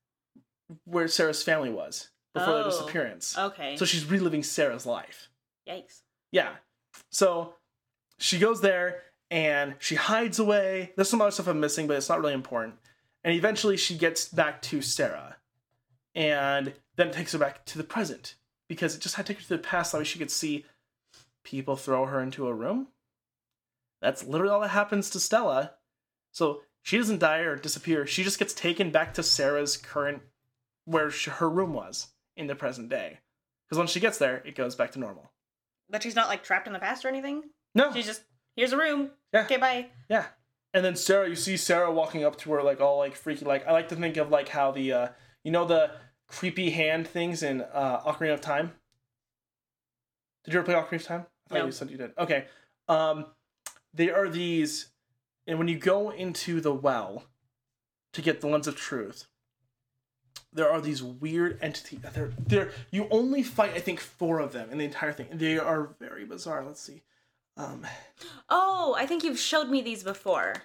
where Sarah's family was before their Oh. disappearance. Okay. So she's reliving Sarah's life. Yikes. Yeah. So she goes there and she hides away. There's some other stuff I'm missing, but it's not really important. And eventually she gets back to Sarah. And then takes her back to the present because it just had to take her to the past so she could see people throw her into a room. That's literally all that happens to Stella. So she doesn't die or disappear. She just gets taken back to Sarah's current, where sh her room was in the present day. Because once she gets there, it goes back to normal. But she's not like trapped in the past or anything. No, She's just here's a room. Yeah. Okay, bye. Yeah. And then Sarah, you see Sarah walking up to her like all like freaky. Like I like to think of like how the uh you know the creepy hand things in uh Ocarina of Time. Did you ever play Ocarina of Time? I thought No. you said you did. Okay. Um, they are these, and when you go into the well to get the lens of truth, there are these weird entities. They're they're you only fight I think four of them in the entire thing. They are very bizarre. Let's see. Um, Oh, I think you've showed me these before.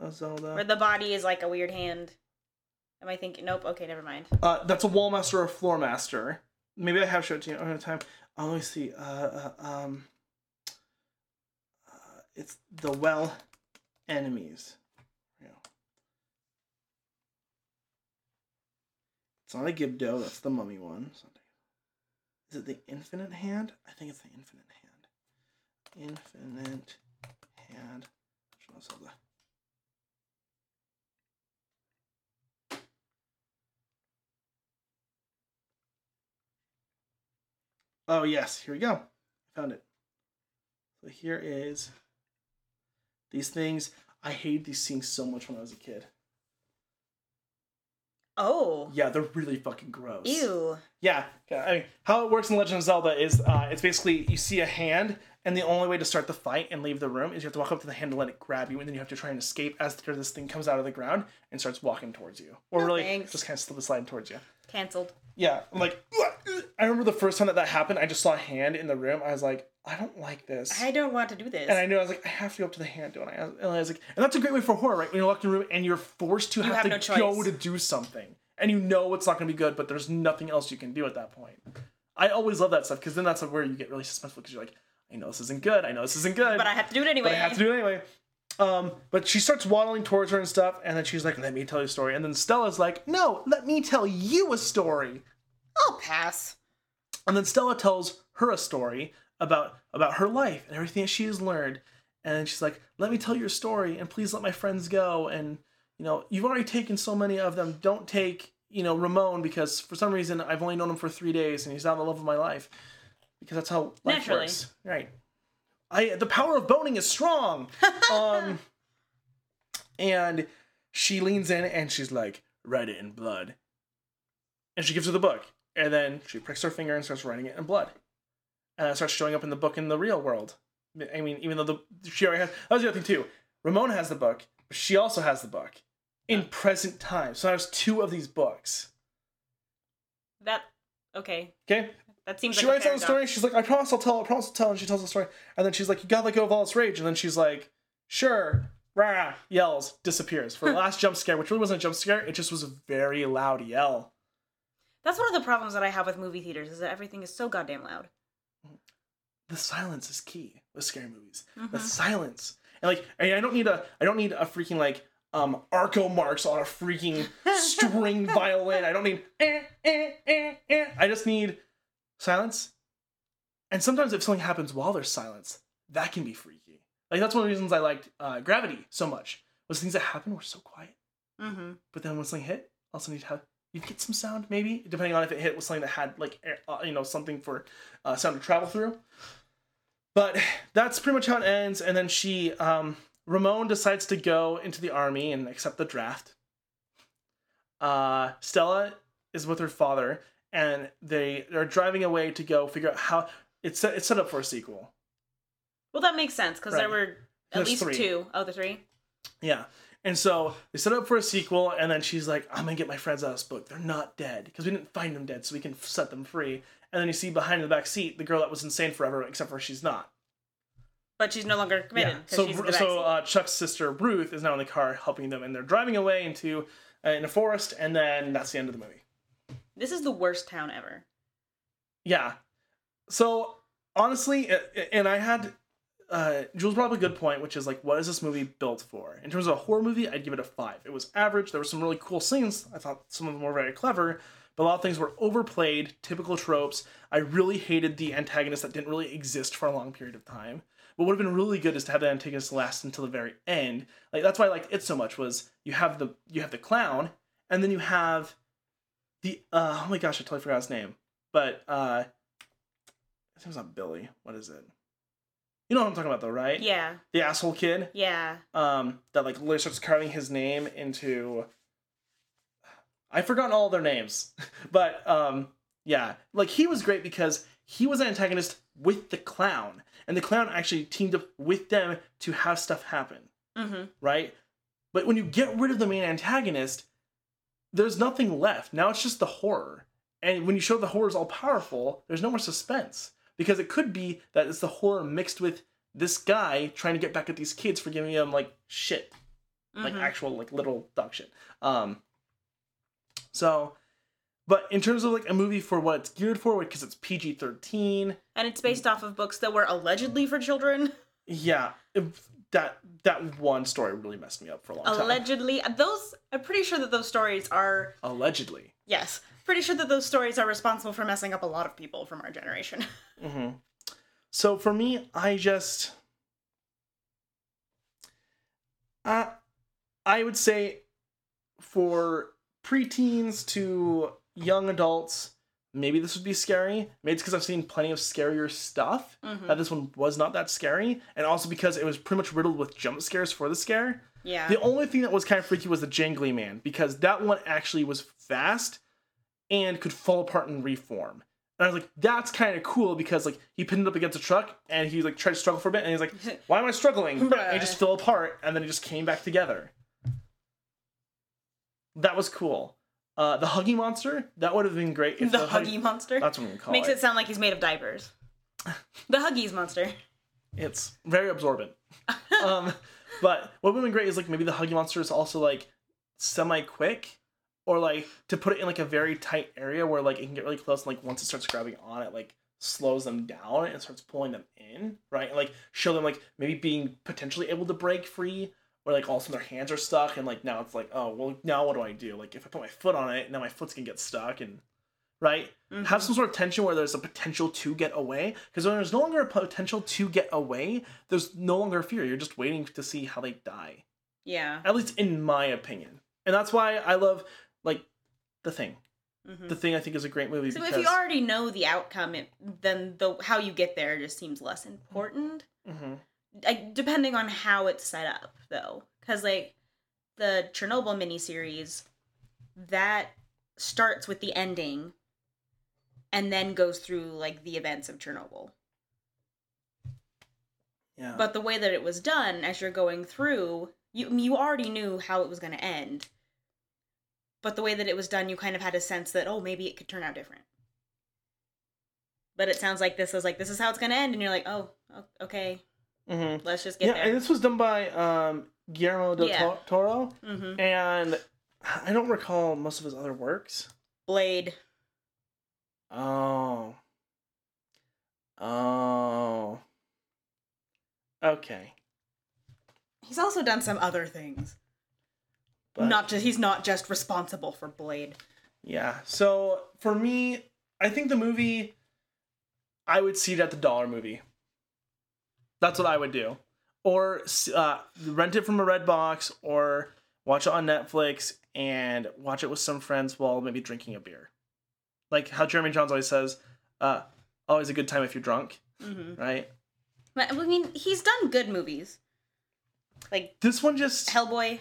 uh, Zelda. Where the body is like a weird hand. Am I thinking? Nope. Okay, never mind. Uh, that's a wall master or a floor master. Maybe I have showed to you another time. Uh, let me see. Uh, uh, um, uh, it's the well enemies. Yeah. It's not a Gibdo. That's the mummy one. Is it the infinite hand? I think it's the infinite hand. Infinite hand. Zelda. Oh yes, here we go. I Found it. So here is these things. I hated these things so much when I was a kid. Oh. Yeah, they're really fucking gross. Ew. Yeah, yeah, I mean, how it works in Legend of Zelda is uh, it's basically you see a hand, and the only way to start the fight and leave the room is you have to walk up to the hand and let it grab you, and then you have to try and escape as this thing comes out of the ground and starts walking towards you, or No really thanks. just kind of slip sliding towards you. Cancelled. Yeah, I'm like, I remember the first time that that happened, I just saw a hand in the room. I was like, I don't like this. I don't want to do this. And I knew I was like, I have to go up to the hand, don't I? And I was like, and that's a great way for horror, right? When you're locked in a room and you're forced to have, have to no go to do something, and you know it's not going to be good, but there's nothing else you can do at that point. I always love that stuff because then that's where you get really suspenseful because you're like, I know this isn't good, I know this isn't good, but I have to do it anyway. but I have to do it anyway. Um, but she starts waddling towards her and stuff, and then she's like, "Let me tell you a story." And then Stella's like, "No, let me tell you a story." I'll pass. And then Stella tells her a story about about her life and everything that she has learned. And she's like, "Let me tell your story, and please let my friends go." And you know, you've already taken so many of them. Don't take you know Ramon because for some reason I've only known him for three days, and he's not the love of my life. Because that's how life Naturally. works, right? I the power of boning is strong. um, and she leans in and she's like, "Write it in blood." And she gives her the book, and then she pricks her finger and starts writing it in blood, and it starts showing up in the book in the real world. I mean, even though the she already has that was the other thing too. Ramona has the book, but she also has the book in present time. So there's two of these books. That okay. Okay, That seems like she like writes a down the story. She's like, "I promise I'll tell. I promise I'll tell." And she tells the story, and then she's like, "You gotta let go of all this rage." And then she's like, "Sure." Rah, yells, disappears. For the last jump scare, which really wasn't a jump scare, it just was a very loud yell. That's one of the problems that I have with movie theaters is that everything is so goddamn loud. the silence is key with scary movies. Mm-hmm. The silence, and like, I I don't need a, I don't need a freaking like, um, arco marks on a freaking string violin. I don't need, eh, eh, eh, eh. I just need silence. And sometimes if something happens while there's silence, that can be freaky. Like that's one of the reasons I liked uh, Gravity so much. Was things that happen were so quiet, Mm-hmm. but then when something hit, also need to sudden you'd get some sound maybe depending on if it hit with something that had like uh, you know something for uh, sound to travel through but that's pretty much how it ends and then she um ramon decides to go into the army and accept the draft uh stella is with her father and they are driving away to go figure out how it's set, it's set up for a sequel Well, that makes sense because there were at There's least three. two. Oh, the three. Yeah. And so they set up for a sequel, and then she's like, I'm gonna get my friends out of this book. They're not dead. Because we didn't find them dead, so we can set them free. And then you see behind in the back seat the girl that was insane forever, except for she's not. But she's no longer committed because So, she's in the so uh, Chuck's sister Ruth is now in the car helping them, and they're driving away into uh, in a forest, and then that's the end of the movie. this is the worst town ever. Yeah. So honestly, and I had uh, Jules brought up a good point, which is like, what is this movie built for? In terms of a horror movie, I'd give it a five. It was average. There were some really cool scenes. I thought some of them were very clever, but a lot of things were overplayed, typical tropes. I really hated the antagonist that didn't really exist for a long period of time. What would have been really good is to have the antagonist last until the very end. Like that's why I liked it so much. Was you have the you have the clown, and then you have the uh, oh my gosh, I totally forgot his name. But uh, His name's not Billy. What is it? You know what I'm talking about, though, right? Yeah. The asshole kid. Yeah. Um, that like literally starts carving his name into. I've forgotten all their names, but um, yeah, like he was great because he was an antagonist with the clown, and the clown actually teamed up with them to have stuff happen, Mm-hmm. right? But when you get rid of the main antagonist, there's nothing left. Now it's just the horror. And when you show the horror is all powerful, there's no more suspense. Because it could be that it's the horror mixed with this guy trying to get back at these kids for giving them like shit. Like Mhm. actual like little dog shit. Um so but in terms of like a movie for what it's geared for, because it's PG thirteen, And it's based off of books that were allegedly for children. yeah, it- that that one story really messed me up for a long time. Allegedly, those I'm pretty sure that those stories are Allegedly. yes, pretty sure that those stories are responsible for messing up a lot of people from our generation. hmm So for me, I just, uh, I would say, for preteens to young adults, maybe this would be scary. Maybe it's because I've seen plenty of scarier stuff. Mhm. That this one was not that scary, and also because it was pretty much riddled with jump scares for the scare. Yeah. The only thing that was kind of freaky was the jangly man because that one actually was fast and could fall apart and reform. And I was like, that's kind of cool because like he pinned it up against a truck and he like tried to struggle for a bit and he's like, why am I struggling? and he just fell apart and then he just came back together. That was cool. Uh, the Huggy Monster that would have been great. If the Huggy Monster That's what I'm call makes it. Makes it sound like he's made of diapers. The Huggies Monster. It's very absorbent. um, but what would have been great is like maybe the Huggy Monster is also like semi quick, or like to put it in like a very tight area where like it can get really close. And like once it starts grabbing on, it like slows them down and starts pulling them in, right? And like show them like maybe being potentially able to break free, or like all of a sudden their hands are stuck, and like now it's like oh well now what do I do? Like if I put my foot on it, now my foot's gonna get stuck and right Mhm. have some sort of tension where there's a potential to get away because when there's no longer a potential to get away there's no longer fear you're just waiting to see how they die Yeah. at least in my opinion and that's why i love the thing Mhm. the thing i think is a great movie So because if you already know the outcome, it, then the how you get there just seems less important. Mhm. Like depending on how it's set up, though, because like the Chernobyl miniseries, that starts with the ending, and then goes through like the events of Chernobyl. yeah But the way that it was done, as you're going through, you you already knew how it was going to end. But the way that it was done, you kind of had a sense that oh, maybe it could turn out different. But it sounds like this was like this is how it's going to end, and you're like, oh, okay, hmm let's just get yeah there. and this was done by um guillermo del Yeah. Tor- toro hmm and i don't recall most of his other works Blade. oh oh okay He's also done some other things. But not just he's not just responsible for Blade. Yeah. So for me, I think the movie, I would see it at the dollar movie. That's what I would do, or uh, rent it from a red box, or watch it on Netflix and watch it with some friends while maybe drinking a beer. Like how Jeremy Jahns always says, uh, "Always a good time if you're drunk." hmm Right. I mean, he's done good movies, like This one just Hellboy.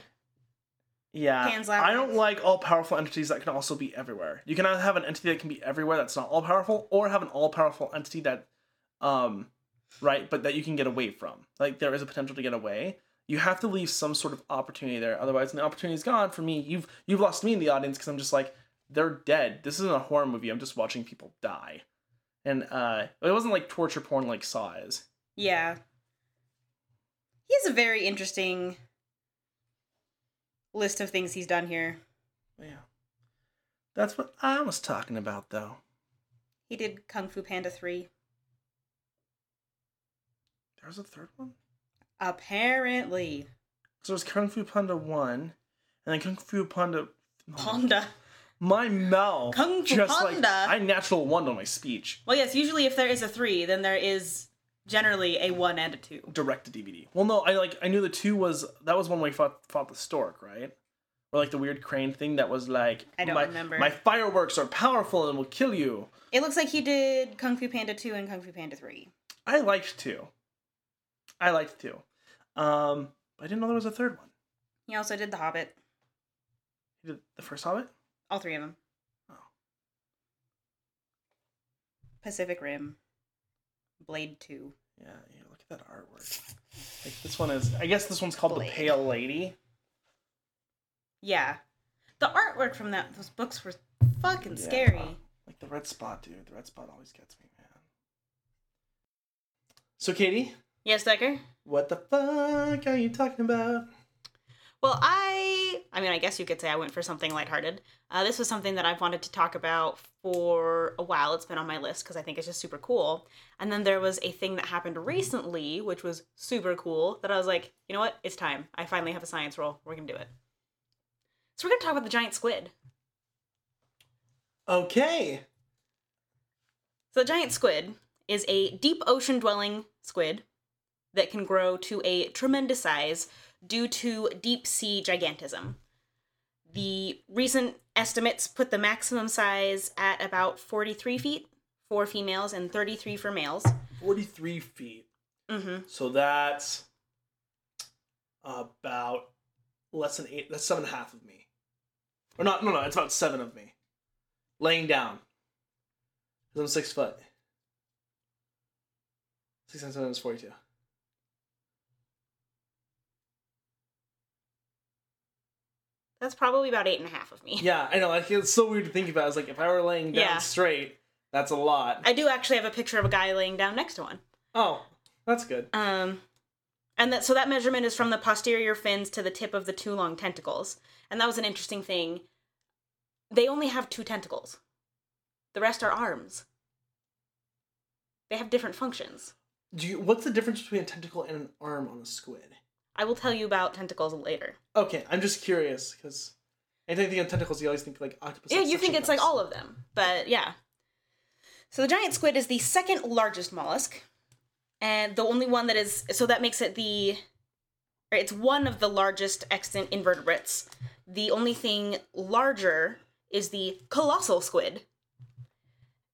Yeah, Pan's I don't like all powerful entities that can also be everywhere. You cannot have an entity that can be everywhere that's not all powerful, or have an all powerful entity that, um, right, but that you can get away from. Like there is a potential to get away. You have to leave some sort of opportunity there. Otherwise, when the opportunity is gone, for me, you've you've lost me in the audience because I'm just like they're dead. This isn't a horror movie. I'm just watching people die, and uh, it wasn't like torture porn like Saw is. Yeah. He's a very interesting list of things he's done here. Yeah, that's what I was talking about, though. He did Kung Fu Panda 3. There's a third one. Apparently. So it was Kung Fu Panda 1, and then Kung Fu Panda. Panda. My mouth. Kung Fu just like Panda. I natural one on my speech. Well, yes, usually if there is a 3, then there is generally a 1 and a 2. Direct to DVD. Well, no, I like I knew the two was that was one we fought fought the stork, right? or like the weird crane thing that was like I don't my, remember. My fireworks are powerful and will kill you. It looks like he did Kung Fu Panda 2 and Kung Fu Panda 3. I liked two. I liked two. Um, but I didn't know there was a third one. He also did The Hobbit. You did the first Hobbit? All three of them. Oh. Pacific Rim. Blade 2. Yeah, yeah, look at that artwork. Like this one is I guess this one's called Blade. The Pale Lady. Yeah. The artwork from that those books were fucking Yeah. scary. Like the red spot, dude. The red spot always gets me, man. So Katie, Yes, Decker? what the fuck are you talking about? Well, I I mean, I guess you could say I went for something lighthearted. Uh, this was something that I've wanted to talk about for a while. It's been on my list because I think it's just super cool. And then there was a thing that happened recently, which was super cool, that I was like, you know what? It's time. I finally have a science roll. We're going to do it. So we're going to talk about the giant squid. Okay. So the giant squid is a deep ocean dwelling squid that can grow to a tremendous size due to deep sea gigantism. The recent estimates put the maximum size at about 43 feet for females and 33 for males. 43 feet. Mm-hmm. So that's about less than eight. That's seven and a half of me. Or not, no, no, it's about seven of me. Laying down. Because I'm six foot. Six times seven is 42. That's probably about eight and a half of me. Yeah, I know. Like, it's so weird to think about. It's like if I were laying down Yeah. straight, that's a lot. I do actually have a picture of a guy laying down next to one. oh, that's good. Um, and that so that measurement is from the posterior fins to the tip of the two long tentacles, and that was an interesting thing. They only have two tentacles. The rest are arms. They have different functions. Do you? What's the difference between a tentacle and an arm on a squid? I will tell you about tentacles later. Okay, I'm just curious because anytime you think of tentacles, you always think like octopus. Yeah, you think it's like all of them, but yeah. So the giant squid is the second largest mollusk, and the only one that is so that makes it the it's one of the largest extant invertebrates. The only thing larger is the colossal squid,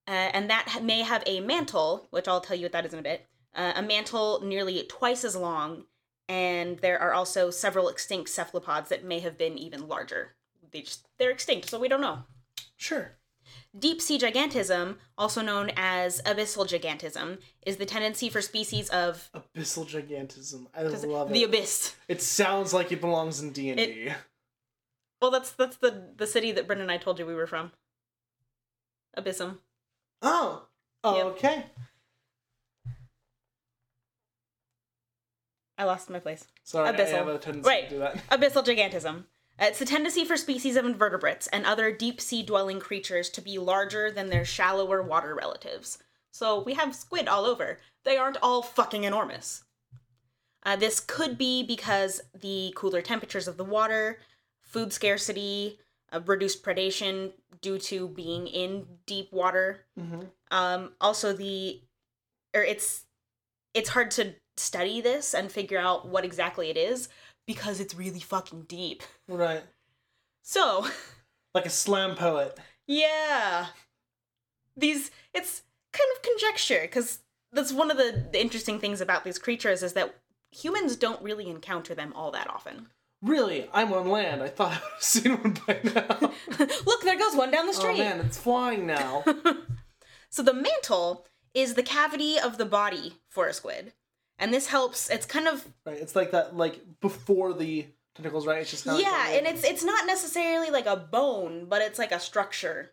uh, and that may have a mantle, which I'll tell you what that is in a bit. Uh, a mantle nearly twice as long, and there are also several extinct cephalopods that may have been even larger. They just they're extinct, so we don't know. Sure. Deep sea gigantism, also known as abyssal gigantism, is the tendency for species of Abyssal gigantism. I love it. the abyss. It sounds like it belongs in D and D. Well, that's that's the the city that Brendan and I told you we were from. Abyssum. Oh. Oh, Yep. okay. I lost my place. Sorry, I Abyssal. have a tendency Right. to do that. Abyssal gigantism. It's the tendency for species of invertebrates and other deep sea dwelling creatures to be larger than their shallower water relatives. So we have squid all over. They aren't all fucking enormous. Uh, this could be because the cooler temperatures of the water, food scarcity, uh, reduced predation due to being in deep water. hmm Um, also, the or it's it's hard to study this and figure out what exactly it is because it's really fucking deep. Right. So, Like a slam poet. yeah. These it's kind of conjecture cuz that's one of the, the interesting things about these creatures is that humans don't really encounter them all that often. Really, I'm on land. I thought I would have seen one by now. Look, there goes one down the street. oh street. man, it's flying now. So the mantle is the cavity of the body for a squid. And this helps it's kind of right. It's like that, like before the tentacles, right? It's just kind of yeah and it's it's not necessarily like a bone but it's like a structure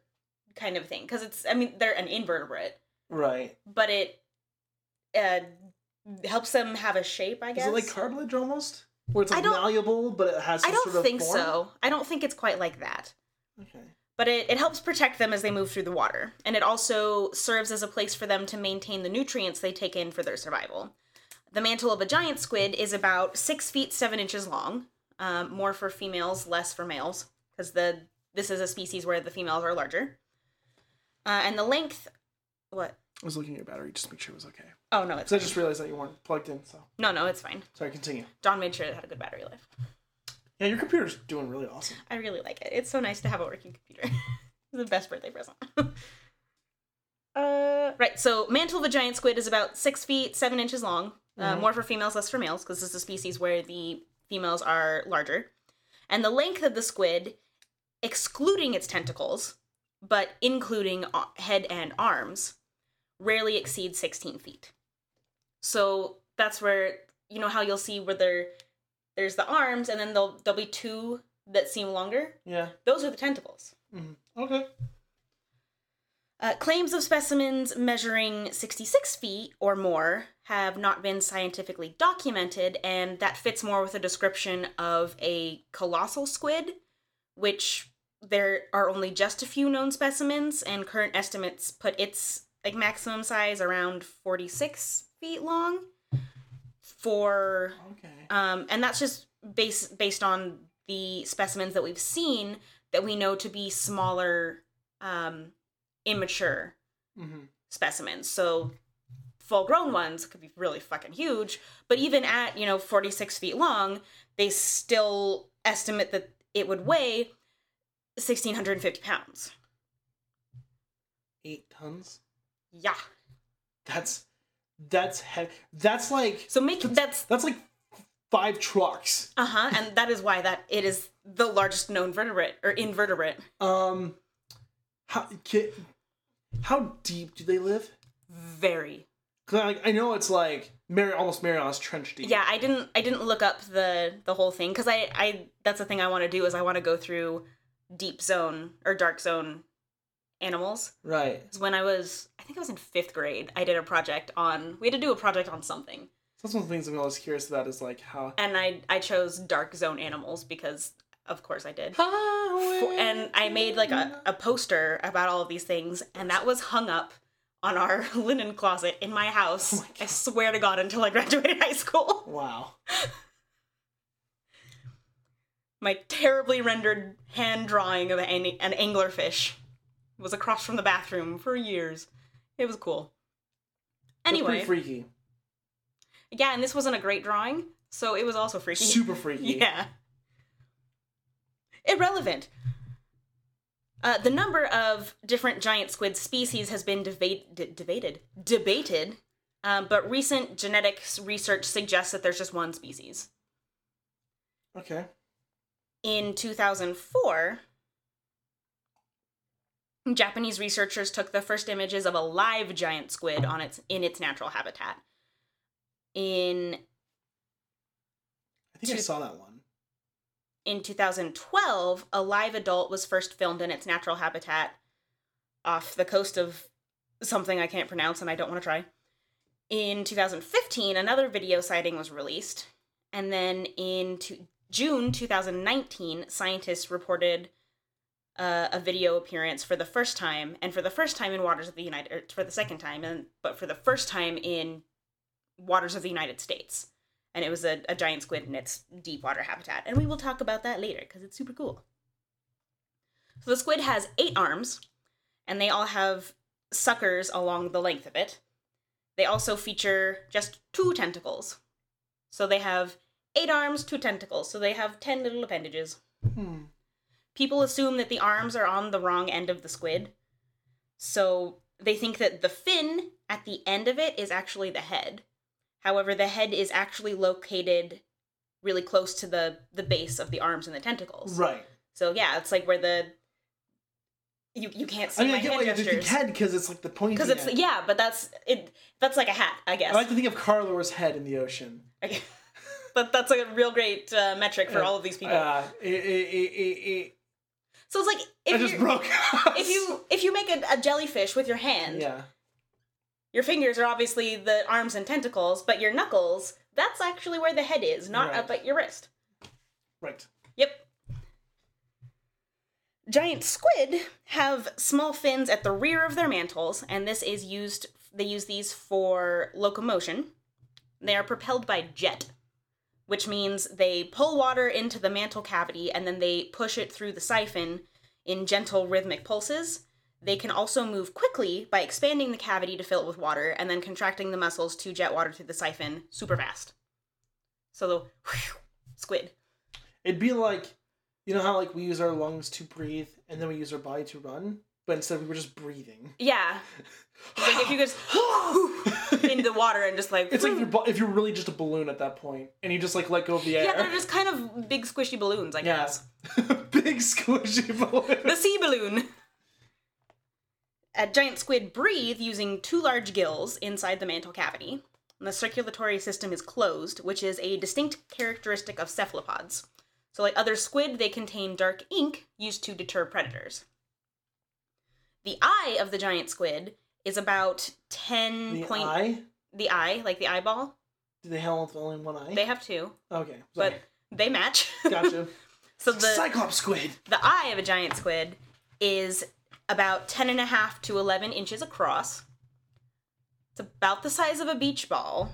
kind of thing because it's i mean they're an invertebrate right. but it uh helps them have a shape i guess Is it like cartilage almost, where it's like malleable, but it has i don't sort of think form? so i don't think it's quite like that Okay. but it, it helps protect them as they move through the water and it also serves as a place for them to maintain the nutrients they take in for their survival the mantle of a giant squid is about six feet seven inches long um, more for females less for males because the this is a species where the females are larger uh, and the length what I was looking at your battery just to make sure it was okay. oh no it's Because I just realized that you weren't plugged in. So no no it's fine sorry. Continue. Don made sure it had a good battery life Yeah, your computer's doing really awesome. I really like it. It's so nice to have a working computer. it's the best birthday present. uh, right. So, mantle of a giant squid is about six feet seven inches long. Uh, Mhm. more for females, less for males, because this is a species where the females are larger. And the length of the squid, excluding its tentacles, but including head and arms, rarely exceeds 16 feet. So that's where you know how you'll see where there there's the arms and then there'll there'll be two that seem longer. Yeah. Those are the tentacles. hmm Okay. Uh, claims of specimens measuring 66 feet or more have not been scientifically documented, and that fits more with a description of a colossal squid, which there are only just a few known specimens, and current estimates put its like maximum size around 46 feet long. For Okay. um, and that's just based based on the specimens that we've seen that we know to be smaller, um, immature hmm specimens. So full grown ones could be really fucking huge, but even at you know forty six feet long, they still estimate that it would weigh sixteen hundred and fifty pounds. Eight tons. Yeah. That's that's he- that's like So make that's that's like five trucks. uh huh, and that is why that it is the largest known vertebrate or invertebrate. Um, how ki- how deep do they live? Very. 'Cause I, I know it's like Mary almost Mariana's Trench deep. yeah i didn't i didn't look up the the whole thing because i i that's the thing i want to do is i want to go through deep zone or dark zone animals Right. when i was i think i was in fifth grade i did a project on we had to do a project on something That's one of the things I'm always curious about is like how. and i i chose dark zone animals because of course i did For- and i made like a, a poster about all of these things and that was hung up on our linen closet in my house Oh my i swear to god until i graduated high school Wow. my terribly rendered hand drawing of an, an anglerfish was across from the bathroom for years. It was cool. Anyway, pretty freaky. yeah, and this wasn't a great drawing, so it was also freaky. Super freaky. Yeah. Irrelevant. Uh, the number of different giant squid species has been debate, debated, debated, um, but recent genetics research suggests that there's just one species. Okay. in 2004, Japanese researchers took the first images of a live giant squid on its in its natural habitat. In I think I saw that one. In 2012, a live adult was first filmed in its natural habitat off the coast of something I can't pronounce and I don't want to try. In 2015, another video sighting was released. And then in June 2019, scientists reported uh, a video appearance for the first time, and for the first time in waters of the United, or for the second time, and but for the first time in waters of the United States and it was a, a giant squid in its deep water habitat. And we will talk about that later because it's super cool. So the squid has eight arms, and they all have suckers along the length of it. They also feature just two tentacles. So they have eight arms, two tentacles. So they have ten little appendages. Hmm. People assume that the arms are on the wrong end of the squid. So they think that the fin at the end of it is actually the head. However, the head is actually located really close to the the base of the arms and the tentacles. Right. So yeah, it's like where the you you can't see I mean, my I get hand what you gestures head because it's like the pointy. because it's end. yeah, but that's it. That's like a hat, I guess. I like to think of Carlo's head in the ocean. Okay. but that's a real great uh, metric for Yeah. all of these people. Uh, it, it, it, so it's like if I just broke. if you if you make a, a jellyfish with your hand, yeah. Your fingers are obviously the arms and tentacles, but your knuckles that's actually where the head is, not Right. up at your wrist. Right. Yep. Giant squid have small fins at the rear of their mantles, and this is used. They use these for locomotion. They are propelled by jet, which means they pull water into the mantle cavity and then they push it through the siphon in gentle rhythmic pulses. They can also move quickly by expanding the cavity to fill it with water and then contracting the muscles to jet water through the siphon super fast. So the squid. It'd be like, you know how like we use our lungs to breathe and then we use our body to run, but instead we were just breathing. Yeah. It's like if you just in the water and just like It's like if you're, if you're really just a balloon at that point and you just like let go of the air. yeah, they're just kind of big squishy balloons, I Yeah. guess. Big squishy balloon. The sea balloon. A giant squid breathe using two large gills inside the mantle cavity. And the circulatory system is closed, which is a distinct characteristic of cephalopods. So, like other squid, they contain dark ink used to deter predators. The eye of the giant squid is about 10 The point. eye? The eye, like the eyeball. Do they have only one eye? They have two, okay. but they match. Gotcha. so the Cyclops squid. the eye of a giant squid is about 10 and a half to 11 inches across. It's about the size of a beach ball.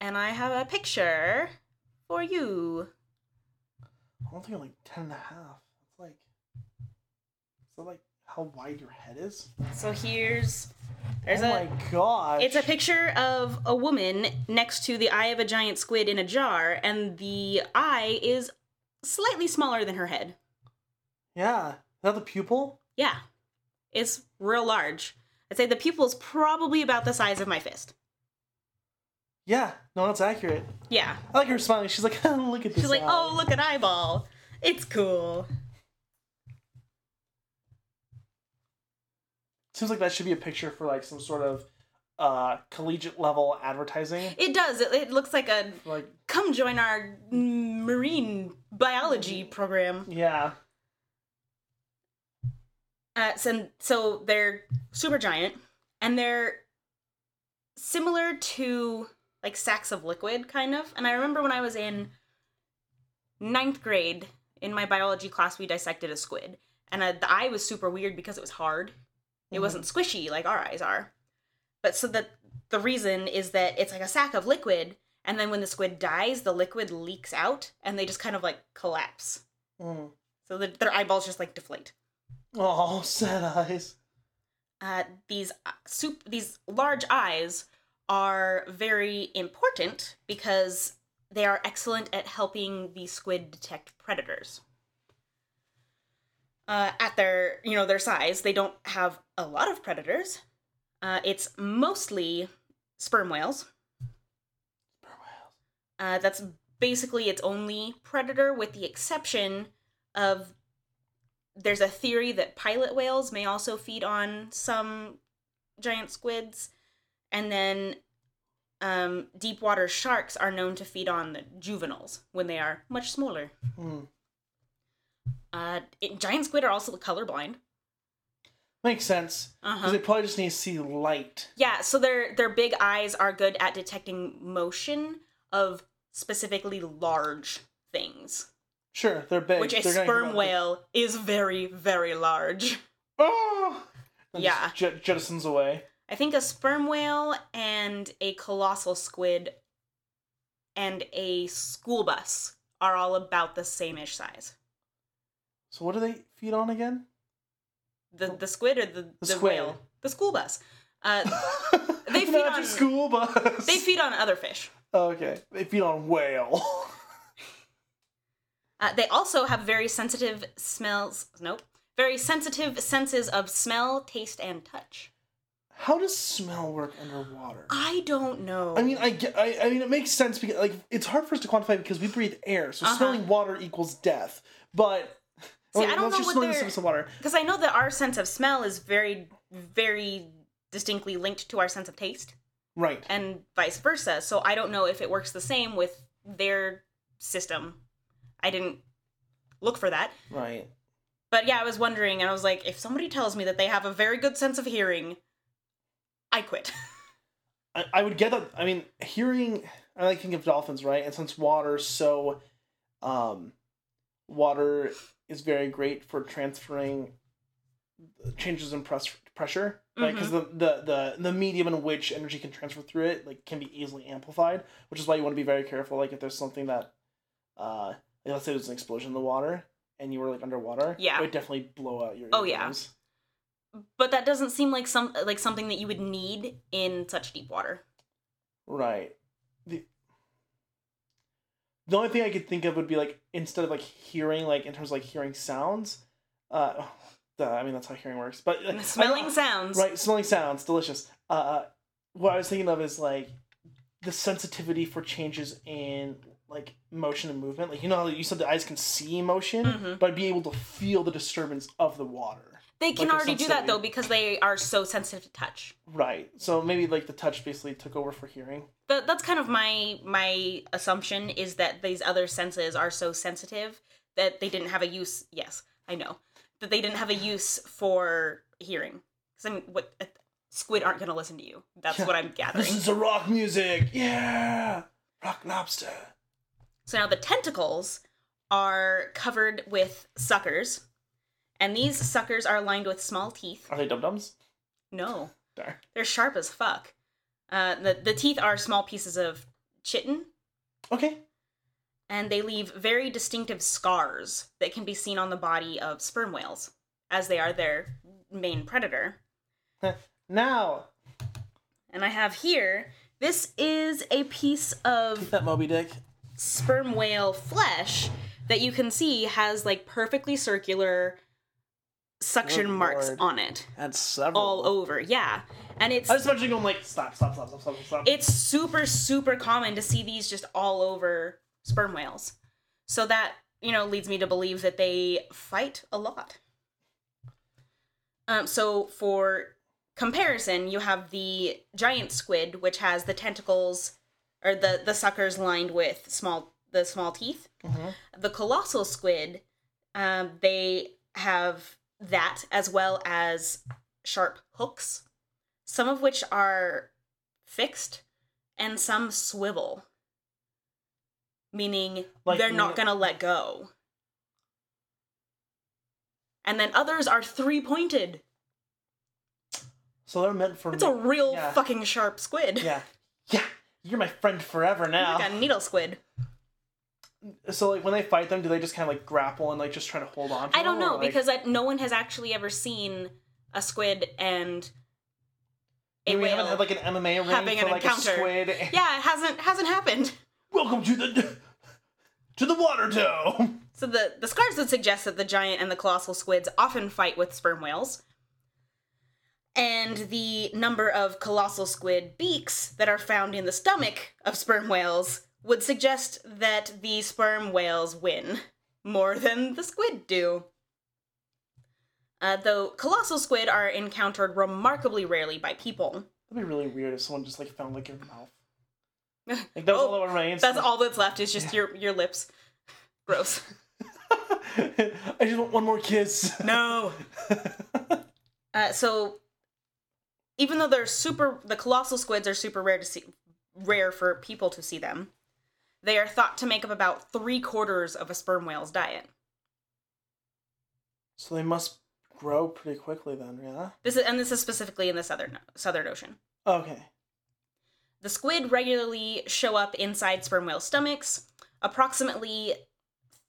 And I have a picture for you. I don't think I'm like ten and a half. It's like, is that like how wide your head is? So here's there's oh a my god! it's a picture of a woman next to the eye of a giant squid in a jar and the eye is slightly smaller than her head. Yeah. Is that the pupil? Yeah. It's real large. I'd say the pupil's probably about the size of my fist. Yeah. No, that's accurate. Yeah. I like her smiling. She's like, look at this. She's like, eye." oh, look at eyeball. It's cool. Seems like that should be a picture for like some sort of uh collegiate level advertising. It does. It, it looks like a Like, come join our marine biology program. yeah. Uh, so, so they're super giant, and they're similar to like sacks of liquid, kind of. And I remember when I was in ninth grade in my biology class, we dissected a squid, and uh, the eye was super weird because it was hard. It wasn't squishy like our eyes are. But so that the reason is that it's like a sack of liquid, and then when the squid dies, the liquid leaks out, and they just kind of like collapse. Mm. So the, their eyeballs just like deflate. Oh, sad eyes. uh, these uh, soup these large eyes are very important because they are excellent at helping the squid detect predators. Uh, at their you know their size, they don't have a lot of predators. Uh, it's mostly sperm whales. sperm whales. Uh, that's basically its only predator, with the exception of there's a theory that pilot whales may also feed on some giant squids, and then um, deep water sharks are known to feed on the juveniles when they are much smaller. Mm. Uh, it, giant squid are also colorblind. Makes sense. Because Uh-huh. they probably just need to see light. Yeah, so their their big eyes are good at detecting motion of specifically large things, Sure, they're big. which a They're sperm out- whale is very very large. Oh! And Yeah. jet- jettisons away. I think a sperm whale and a colossal squid and a school bus are all about the same ish size. So what do they feed on again? The the squid or the, the, squid. whale? The school bus. Uh, They feed on- school bus. they feed on other fish. Okay, they feed on whale. Uh, they also have very sensitive smells. Nope. Very sensitive senses of smell, taste, and touch. How does smell work underwater? I don't know. I mean, I, get, I, I mean, it makes sense because like it's hard for us to quantify because we breathe air, so Uh-huh. smelling water equals death. But See, I don't know you're what smelling of water. because I know that our sense of smell is very, very distinctly linked to our sense of taste. Right. and vice versa. So I don't know if it works the same with their system. I didn't look for that. Right. But yeah, I was wondering and I was like, if somebody tells me that they have a very good sense of hearing, I quit. I, I would get that. I mean, hearing. I like think of dolphins, right? And since water's so, um, water is very great for transferring changes in press pressure, right? Because the, the the the medium in which energy can transfer through it like can be easily amplified, which is why you want to be very careful. Like if there's something that, uh, like, let's say there's an explosion in the water and you were like underwater, Yeah. it would definitely blow out your. Oh, yeah. but that doesn't seem like some like something that you would need in such deep water. Right. The the only thing I could think of would be like instead of like hearing, like in terms of like hearing sounds. Uh, duh, I mean that's how hearing works. But uh, I Smelling don't- sounds. right, smelling sounds, delicious. Uh, what I was thinking of is like the sensitivity for changes in like motion and movement. Like you know, how you said the eyes can see motion, Mhm. but be able to feel the disturbance of the water. They can like already do that though because they are so sensitive to touch. Right. So maybe like the touch basically took over for hearing. But that's kind of my my assumption is that these other senses are so sensitive that they didn't have a use. Yes, I know that they didn't have a use for hearing. Because I mean, what uh, squid aren't going to listen to you. That's what I'm gathering. This is rock music. Yeah. Rock lobster. So now the tentacles are covered with suckers, and these suckers are lined with small teeth. Are they dum dums? No, Darn. they're sharp as fuck. Uh, the the teeth are small pieces of chitin, Okay. and they leave very distinctive scars that can be seen on the body of sperm whales, as they are their main predator. Now, And I have here. This is a piece of that Moby Dick. Sperm whale flesh that you can see has like perfectly circular suction Good marks lord. on it That's several. all over. Yeah. And it's I just imagine going like stop, stop, stop, stop, stop, stop. it's super super common to see these just all over sperm whales. So that, you know, leads me to believe that they fight a lot. Um so for comparison, you have the giant squid which has the tentacles or the the suckers lined with small the small teeth. Mhm. The colossal squid, um, they have that as well as sharp hooks, some of which are fixed and some swivel, meaning Like they're not going to let go. And then others are three pointed. So they're meant for. It's a real yeah. fucking sharp squid. Yeah. Yeah. You're my friend forever now. Like a needle squid. So like when they fight them, do they just kind of like grapple and like just try to hold on? to I don't or, know like- because I, no one has actually ever seen a squid and a we whale. haven't had like an MMA ring having for an like encounter. a squid. yeah, it hasn't hasn't happened. Welcome to the to the water dome. So the the scars would suggest that the giant and the colossal squids often fight with sperm whales. And the number of colossal squid beaks that are found in the stomach of sperm whales would suggest that the sperm whales win more than the squid do. Uh, though colossal squid are encountered remarkably rarely by people. That'd be really weird if someone just like found like your mouth. Like that was Oh, all. That's all that's left is just your your lips. Gross. I just want one more kiss. No. Uh, so, even though they're super, the colossal squids are super rare to see, rare for people to see them. They are thought to make up about three quarters of a sperm whale's diet. so they must grow pretty quickly then, yeah? This is, and this is specifically in the southern southern ocean. Okay. The squid regularly show up inside sperm whale stomachs. Approximately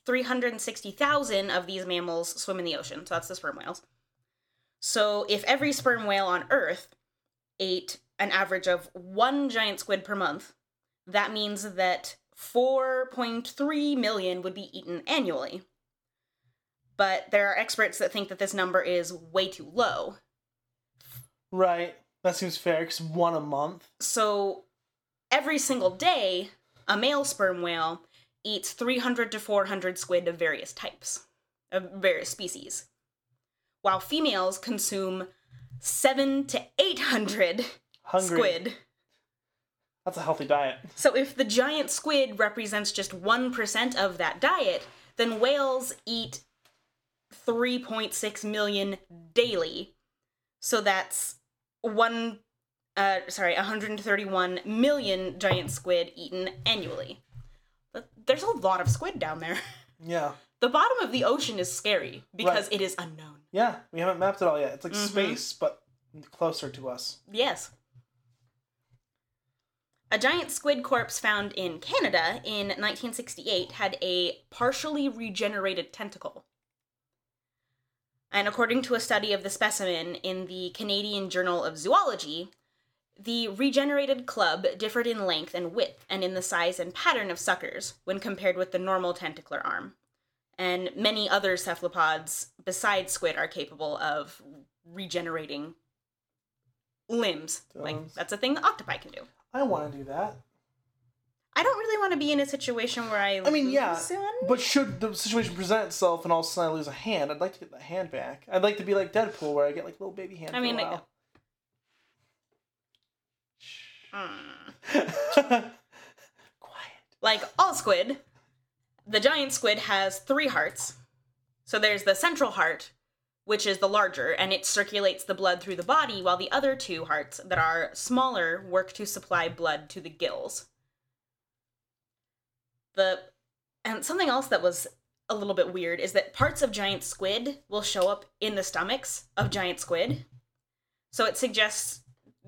360,000 of these mammals swim in the ocean, so that's the sperm whales. So if every sperm whale on Earth ate an average of one giant squid per month, that means that 4.3 million would be eaten annually. But there are experts that think that this number is way too low. Right. That seems fair because one a month. So every single day, a male sperm whale eats 300 to 400 squid of various types, of various species, while females consume 7 to 800 Hungry. squid. That's a healthy diet. So if the giant squid represents just 1% of that diet, then whales eat 3.6 million daily. So that's one uh sorry, 131 million giant squid eaten annually. But there's a lot of squid down there. Yeah. The bottom of the ocean is scary because Right. it is unknown. Yeah. We haven't mapped it all yet. It's like Mhm. space, but closer to us. Yes. A giant squid corpse found in Canada in 1968 had a partially regenerated tentacle. And according to a study of the specimen in the Canadian Journal of Zoology, The regenerated club differed in length and width and in the size and pattern of suckers when compared with the normal tentacular arm. And many other cephalopods besides squid are capable of regenerating limbs. Like Limbs. that's a thing the octopi can do. I want to do that. I don't really want to be in a situation where I I mean, yeah, one. but should the situation present itself and all of a sudden I lose a hand, I'd like to get the hand back. I'd like to be like Deadpool, where I get like little baby hand. I mean, Hmm. while. quiet. Like all squid, the giant squid has three hearts. So there's the central heart, which is the larger, and it circulates the blood through the body, while the other two hearts that are smaller work to supply blood to the gills. The and something else that was a little bit weird is that parts of giant squid will show up in the stomachs of giant squid. So it suggests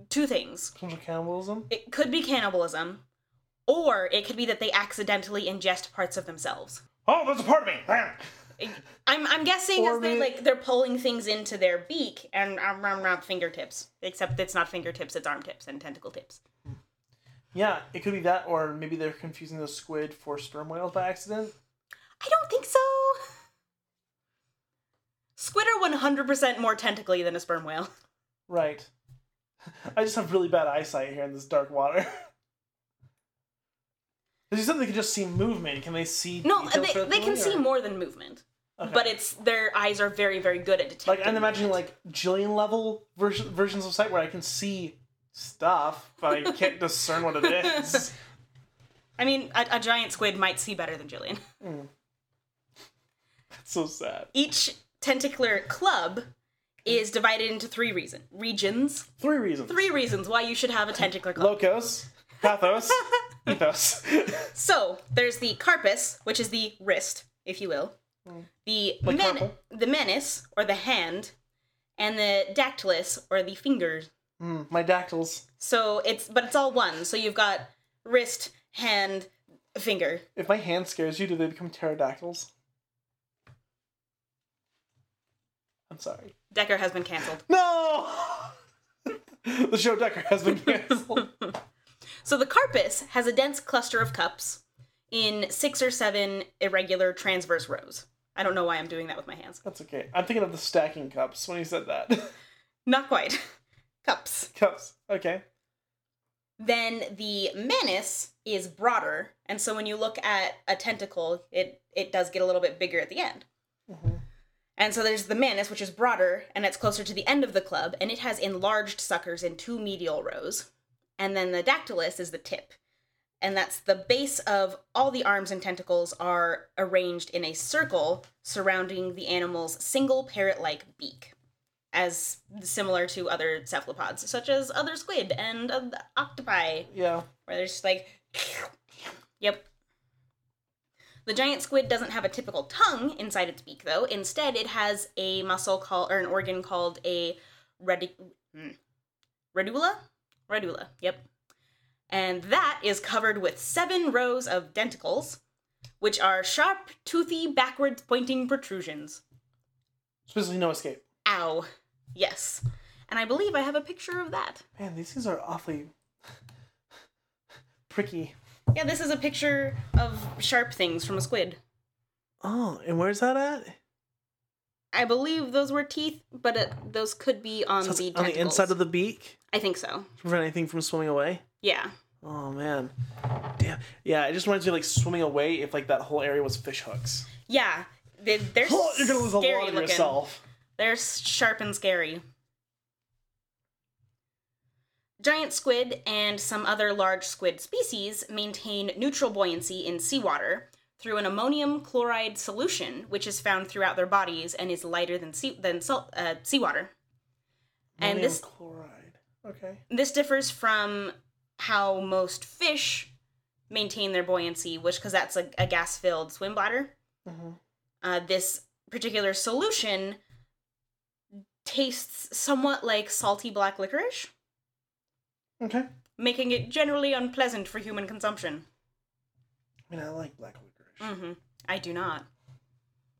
two things cannibalism. it could be cannibalism, or it could be that they accidentally ingest parts of themselves. Oh, there's a part of me. I'm I'm guessing Or as they're like they're pulling things into their beak and um, rum, rum, fingertips. Except it's not fingertips, it's arm tips and tentacle tips. Yeah, it could be that, or maybe they're confusing the squid for sperm whales by accident. I don't think so. Squid are 100% more tentacly than a sperm whale. Right. I just have really bad eyesight here in this dark water. Because you said they could just see movement. Can they see? No, they, they can movie, see more than movement. Okay. But it's their eyes are very, very good at detecting. like I'm imagining like Jillian level version, versions of sight where I can see stuff, but I can't discern what it is. I mean, a, a giant squid might see better than Jillian. Hmm. That's so sad. Each tentacular club is divided into three reason regions. Three reasons. Three reasons why you should have a tentacular club. Logos, pathos, ethos. So there's the carpus, which is the wrist, if you will. The Like men- the manus, or the hand, and the dactylus, or the fingers. Mm, my dactyls. So it's but it's all one. So you've got wrist, hand, finger. If my hand scares you, do they become pterodactyls? I'm sorry. Decker has been canceled. No! the show Decker has been canceled. So the carpus has a dense cluster of cups in six or seven irregular transverse rows. I don't know why I'm doing that with my hands. That's okay. I'm thinking of the stacking cups when you said that. Not quite. Cups. cups. Okay. Then the manus is broader, and so when you look at a tentacle, it it does get a little bit bigger at the end. Mm-hmm. And so there's the manus, which is broader, and it's closer to the end of the club, and it has enlarged suckers in two medial rows. And then the dactylus is the tip. And that's the base of all the arms and tentacles are arranged in a circle surrounding the animal's single parrot like beak, as similar to other cephalopods, such as other squid and uh, octopi, Yeah. where they're just like, yep. The giant squid doesn't have a typical tongue inside its beak, though. Instead, it has a muscle called, or an organ called a redi- hmm, radula? Radula, yep. And that is covered with seven rows of denticles, which are sharp, toothy, backwards pointing protrusions. Supposedly no escape. Ow. Yes. And I believe I have a picture of that. Man, these things are awfully pricky. Yeah, this is a picture of sharp things from a squid. Oh, and where's that at? I believe those were teeth, but it, those could be on So the on the inside of the beak I think so. to prevent anything from swimming away. Yeah. Oh man, damn. Yeah, I just wanted to be like swimming away if like that whole area was fish hooks. Yeah. They, they're Oh, you're gonna lose a scary lot of looking. yourself. They're sharp and scary. Giant squid and some other large squid species maintain neutral buoyancy in seawater through an ammonium chloride solution, which is found throughout their bodies and is lighter than sea- than salt uh, seawater. And this chloride. Okay. this differs from how most fish maintain their buoyancy, which because that's a, a gas-filled swim bladder. Mhm. Uh, this particular solution tastes somewhat like salty black licorice, Okay. making it generally unpleasant for human consumption. I mean, I like black licorice. hmm I do not.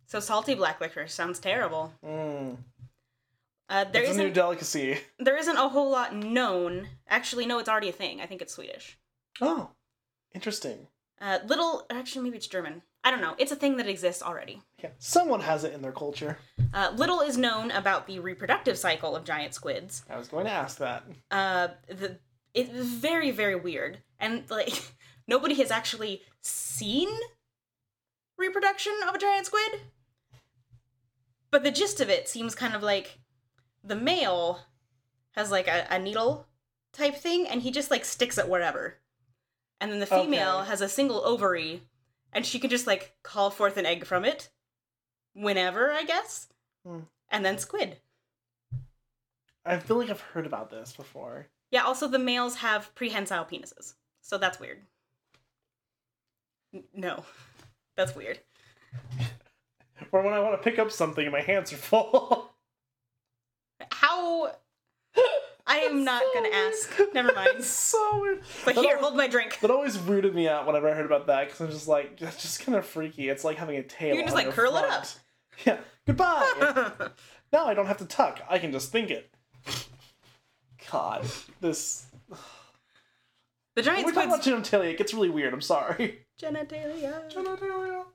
So salty black licorice sounds terrible. Mm. Uh, there it's a new delicacy. there isn't a whole lot known. Actually, no, it's already a thing. I think it's Swedish. Oh, interesting. Uh, little, actually, maybe it's German. I don't know. It's a thing that exists already. Yeah, someone has it in their culture. Uh, little is known about the reproductive cycle of giant squids. I was going to ask that. Uh, the it's very very weird, and like nobody has actually seen reproduction of a giant squid. But the gist of it seems kind of like the male has like a, a needle type thing, and he just like sticks it wherever. And then the female Okay. has a single ovary, and she can just like call forth an egg from it whenever, I guess. Hmm. And then squid. I feel like I've heard about this before. Yeah, also the males have prehensile penises. So that's weird. N- No. That's weird. Or when I want to pick up something and my hands are full. How I am not gonna ask. Never mind. So weird. But That here, al- hold my drink. That always weirded me out whenever I heard about that because I'm just like, that's just kind of freaky. It's like having a tail. You can just, like, curl it up. Yeah. Goodbye. now I don't have to tuck. I can just think it. God, this. the giant We're talking about genitalia. It gets really weird. I'm sorry. Genitalia. Genitalia.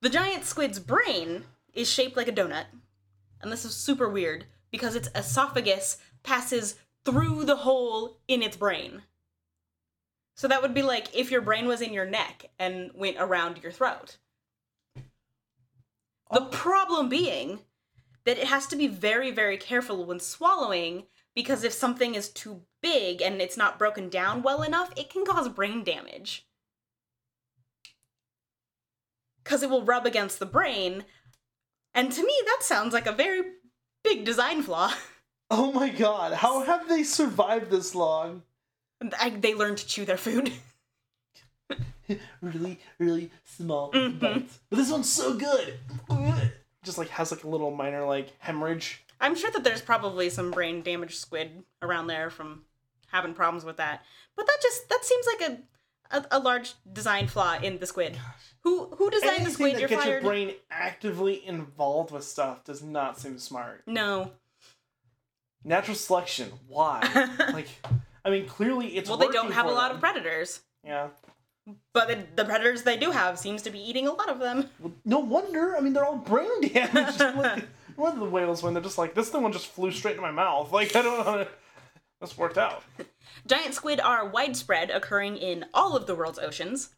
The giant squid's brain is shaped like a donut. And this is super weird because its esophagus passes through the hole in its brain. So that would be like if your brain was in your neck and went around your throat. The Oh. problem being that it has to be very, very careful when swallowing because if something is too big and it's not broken down well enough, it can cause brain damage. Because it will rub against the brain. And to me, that sounds like a very big design flaw. Oh my god, how have they survived this long? I, they learn to chew their food. really, really small Mhm. bites. But this one's so good. Just like has like a little minor like hemorrhage. I'm sure that there's probably some brain damaged squid around there from having problems with that. But that just that seems like a a, a large design flaw in the squid. Who who designed the squid? that You're gets fired. your brain actively involved with stuff does not seem smart. no. Natural selection. Why? like, I mean, clearly it's well, they don't have a lot them. of predators, Yeah. but the, the predators they do have seems to be eating a lot of them. Well, no wonder. I mean, they're all brain damaged. like, one of the whales when they're just like, this thing one just flew straight into my mouth. Like, I don't know. how This worked out. Giant squid are widespread, occurring in all of the world's oceans.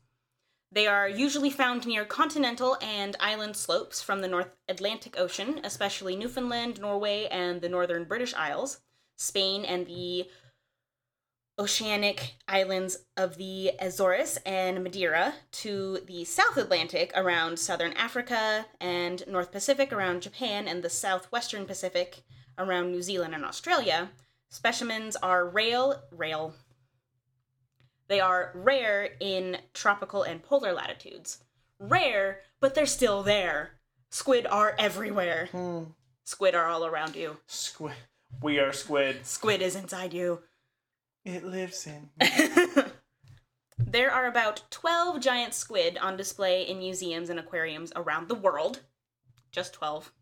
They are usually found near continental and island slopes from the North Atlantic Ocean, especially Newfoundland, Norway, and the northern British Isles, Spain, and the oceanic islands of the Azores and Madeira, to the South Atlantic around southern Africa, and North Pacific around Japan, and the southwestern Pacific around New Zealand and Australia. Specimens are rail, rail. They are rare in tropical and polar latitudes. Rare, but they're still there. Squid are everywhere. Hmm. Squid are all around you. Squid. We are squid. Squid is inside you. It lives in. there are about 12 giant squid on display in museums and aquariums around the world. Just 12.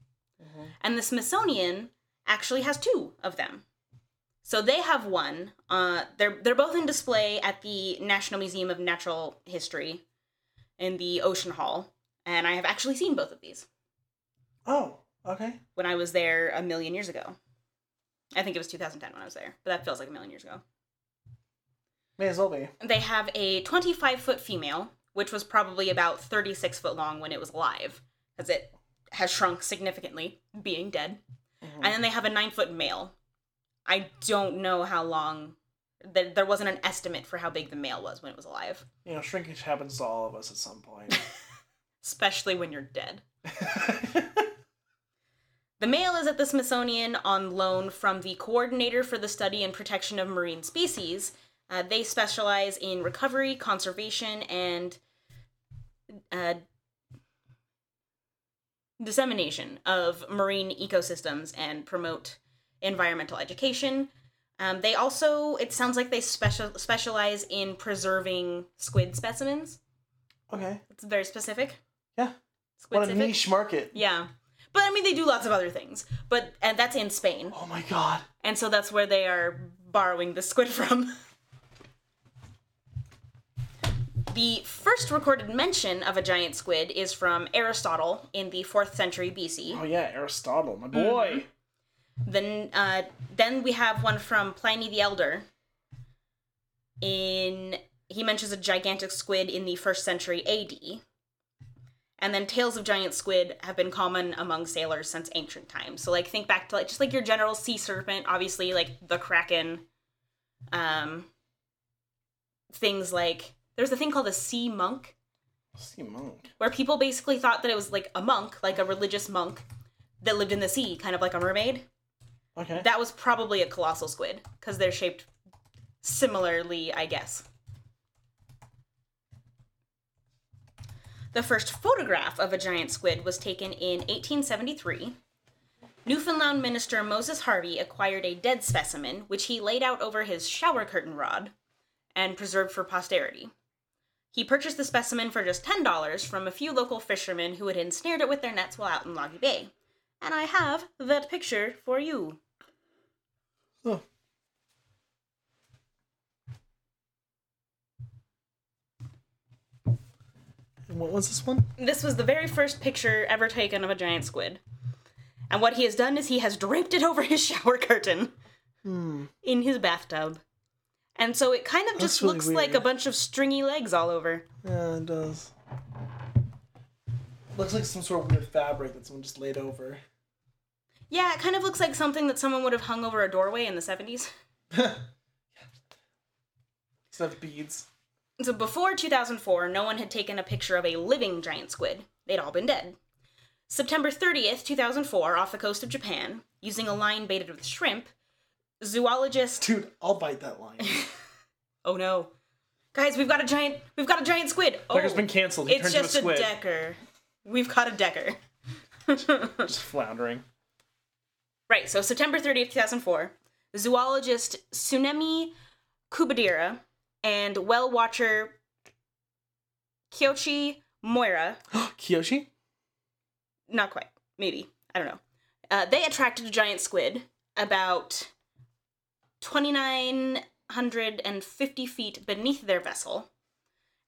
Mhm. And the Smithsonian actually has two of them. So they have one. Uh, they're they're both in display at the National Museum of Natural History in the Ocean Hall, and I have actually seen both of these Oh, okay. when I was there a million years ago. I think it was 2010 when I was there, but that feels like a million years ago. May as well be. They have a 25 foot female, which was probably about 36 foot long when it was alive, as it has shrunk significantly, being dead. Mhm. And then they have a 9 foot male. I don't know how long. There, there wasn't an estimate for how big the male was when it was alive, You know, shrinkage happens to all of us at some point. especially when you're dead. The male is at the Smithsonian on loan from the Coordinator for the Study and Protection of Marine Species. Uh, they specialize in recovery, conservation, and uh, dissemination of marine ecosystems and promote environmental education. Um, they also, it sounds like they special specialize in preserving squid specimens. okay. It's very specific. Yeah. Squid What a niche market. yeah. But I mean, they do lots of other things. But and that's in Spain, Oh my god. and so that's where they are borrowing the squid from. The first recorded mention of a giant squid is from Aristotle in the 4th century BC. Oh yeah, Aristotle, my boy. Then, uh, then we have one from Pliny the Elder. In he mentions a gigantic squid in the first century AD. And then tales of giant squid have been common among sailors since ancient times. So like think back to like just like your general sea serpent, obviously like the kraken. Um, things like there's a thing called a sea monk Sea monk. where people basically thought that it was like a monk, like a religious monk that lived in the sea, kind of like a mermaid. Okay. That was probably a colossal squid because they're shaped similarly, I guess. The first photograph of a giant squid was taken in 1873. Newfoundland minister Moses Harvey acquired a dead specimen, which he laid out over his shower curtain rod and preserved for posterity. He purchased the specimen for just $10 from a few local fishermen who had ensnared it with their nets while out in Loggy Bay. And I have that picture for you. Oh. And what was this one? This was the very first picture ever taken of a giant squid. And what he has done is he has draped it over his shower curtain Hmm. in his bathtub. And so it kind of That's just really looks like a bunch of stringy legs all over. Yeah, it does. Looks like some sort of weird fabric that someone just laid over. Yeah, it kind of looks like something that someone would have hung over a doorway in the 70s. Instead of beads. So before 2004, no one had taken a picture of a living giant squid. They'd all been dead. September 30th, 2004, off the coast of Japan, using a line baited with shrimp, zoologist Dude, I'll bite that line. Oh no. Guys, we've got a giant we've got a giant squid. Oh, Decker's been canceled. He it's turned just into a a squid. decker. We've caught a decker. Just floundering. Right, so September 30th, 2004, zoologist Tsunemi Kubodera and well watcher Kyochi Moira, Kiyoshi? not quite, maybe, I don't know. Uh, they attracted a giant squid about 2,950 feet beneath their vessel,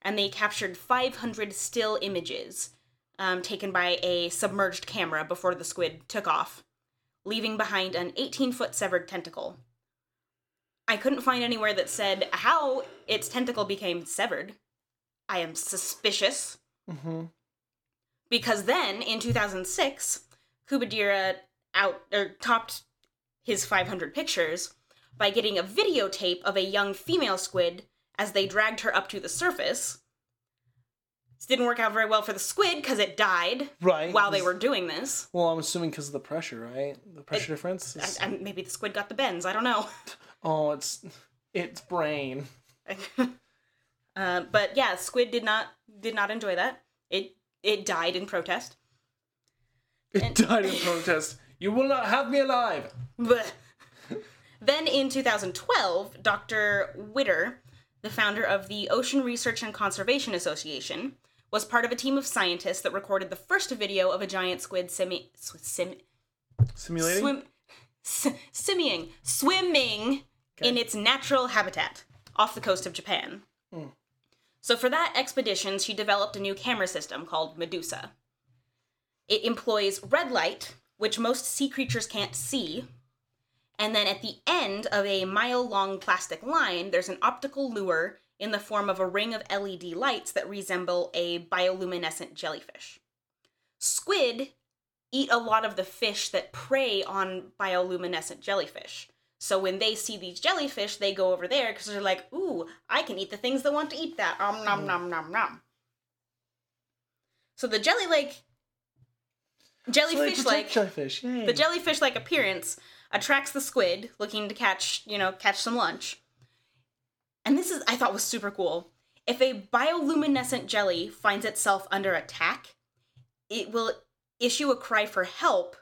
and they captured 500 still images um, taken by a submerged camera before the squid took off, leaving behind an 18 foot severed tentacle. I couldn't find anywhere that said how its tentacle became severed. I am suspicious Mm-hmm. because then in 2006 Kubodera out or topped his 500 pictures by getting a videotape of a young female squid as they dragged her up to the surface didn't work out very well for the squid because it died Right. while they were doing this Well, I'm assuming because of the pressure, right? The pressure difference. is- and, and maybe the squid got the bends i don't know oh, it's it's brain. uh, but yeah squid did not did not enjoy that it it died in protest It And- died in protest. You will not have me alive. But then in 2012, Dr. Widder, the founder of the Ocean Research and Conservation Association, was part of a team of scientists that recorded the first video of a giant squid simi- sim- Simulating. swim s- swimming in its natural habitat off the coast of Japan. Hmm. So for that expedition, she developed a new camera system called Medusa. It employs red light, which most sea creatures can't see, and then at the end of a mile-long plastic line, there's an optical lure in the form of a ring of LED lights that resemble a bioluminescent jellyfish. Squid eat a lot of the fish that prey on bioluminescent jellyfish. So when they see these jellyfish, they go over there because they're like, "Ooh, I can eat the things that want to eat that." Om nom nom nom nom. So the jelly like jellyfish like jellyfish. Yay. the jellyfish like appearance attracts the squid looking to catch, you know, catch some lunch. And this is I thought was super cool. If a bioluminescent jelly finds itself under attack, it will issue a cry for help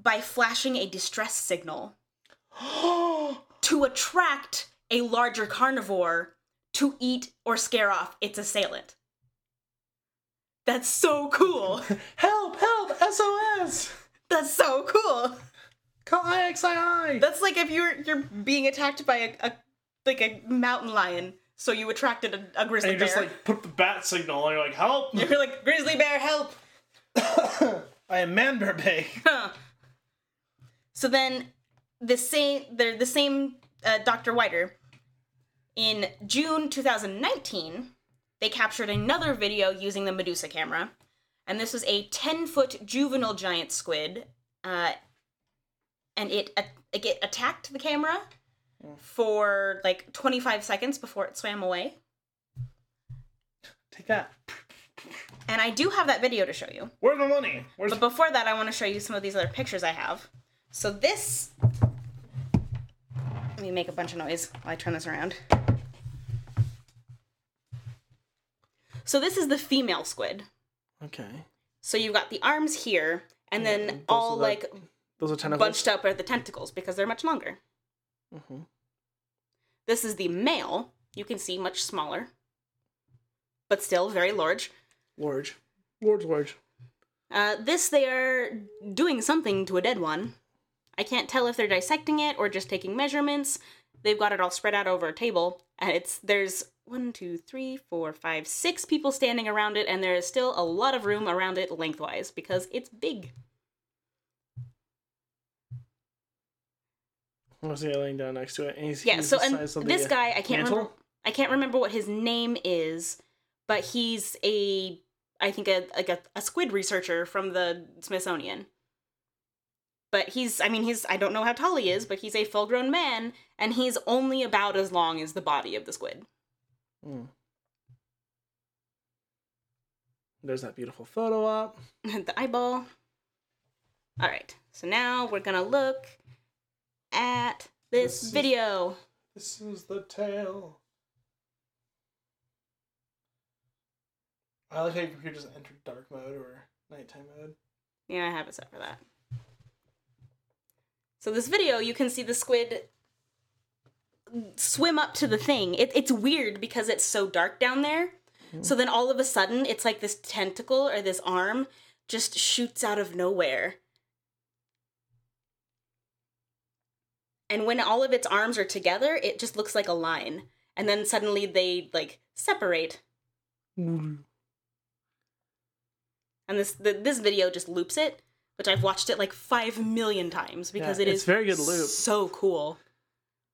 by flashing a distress signal to attract a larger carnivore to eat or scare off its assailant. That's so cool. Help! Help! SOS! That's so cool. Call IXII! That's like if you're you're being attacked by a, a like a mountain lion, so you attracted a, a grizzly and you bear. just like put the bat signal and you're like, help! You're like grizzly bear, help. I am Man Bear Bay. Huh. So then, the same they're the same uh, Dr. Widder. In June 2019, they captured another video using the Medusa camera, and this was a 10 foot juvenile giant squid, uh, and it it it attacked the camera for like 25 seconds before it swam away. Take that. And I do have that video to show you. Where's my money? Where's But before that, I want to show you some of these other pictures I have. So this. Let me make a bunch of noise while I turn this around. So this is the female squid. Okay. So you've got the arms here, and then all are like Those are tentacles. bunched up are the tentacles because they're much longer. Mhm. This is the male. You can see much smaller, but still very large. Large. Large, large. Uh, this they are doing something to a dead one. I can't tell if they're dissecting it or just taking measurements. They've got it all spread out over a table, and it's there's one, two, three, four, five, six people standing around it, and there is still a lot of room around it lengthwise because it's big. What's he laying down next to it? And he's, Yeah. he's So and this the, guy, I can't mantle? remember. I can't remember what his name is, but he's a, I think a like a, a squid researcher from the Smithsonian. But he's, I mean, he's, I don't know how tall he is, but he's a full grown man, and he's only about as long as the body of the squid. Mm. There's that beautiful photo op. the eyeball. All right, so now we're gonna look at this, This is- video. This is the tail. I like how your computer just entered dark mode or nighttime mode. Yeah, I have it set for that. So this video, you can see the squid swim up to the thing. It, it's weird because it's so dark down there. Hmm. So then all of a sudden, it's like this tentacle or this arm just shoots out of nowhere. And when all of its arms are together, it just looks like a line. And then suddenly they like separate. And this the, this video just loops it, which I've watched it like five million times because Yeah, it is it's very good loop. So cool.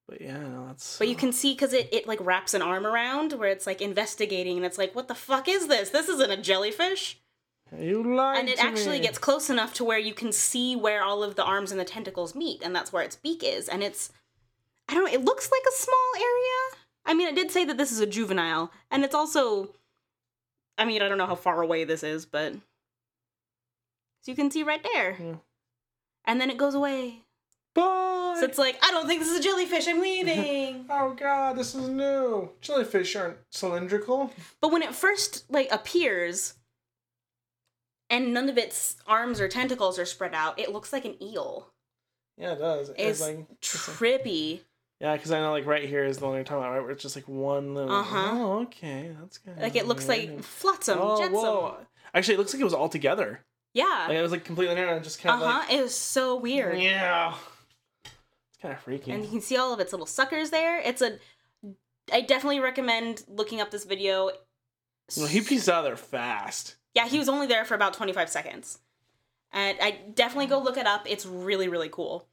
But yeah, no, that's. But you uh, can see because it, it like wraps an arm around where it's like investigating and it's like, what the fuck is this? This isn't a jellyfish. You lied And it actually me. gets close enough to where you can see where all of the arms and the tentacles meet, and that's where its beak is. And it's I don't know, it looks like a small area. I mean, it did say that this is a juvenile, and it's also I mean, I don't know how far away this is, but so you can see right there. Yeah. And then it goes away. Bye. So it's like, I don't think this is a jellyfish, I'm leaving. Oh god, this is new. Jellyfish aren't cylindrical. But when it first like appears and none of its arms or tentacles are spread out, it looks like an eel. Yeah, it does. It's, It's like like- trippy. yeah, because I know like right here is the one you're talking about, right? Where it's just like one little. Uh-huh. Oh, okay, that's good. Like it looks like flotsam, Oh, jetsam. whoa. Actually, it looks like it was all together. Yeah. Like it was like completely narrow and just kind of Uh of huh. like. It was so weird. Yeah. It's kind of freaky. And you can see all of its little suckers there. It's a. I definitely recommend looking up this video. Well, he pieced out of there fast. Yeah, he was only there for about 25 seconds. And I definitely go look it up. It's really, really cool.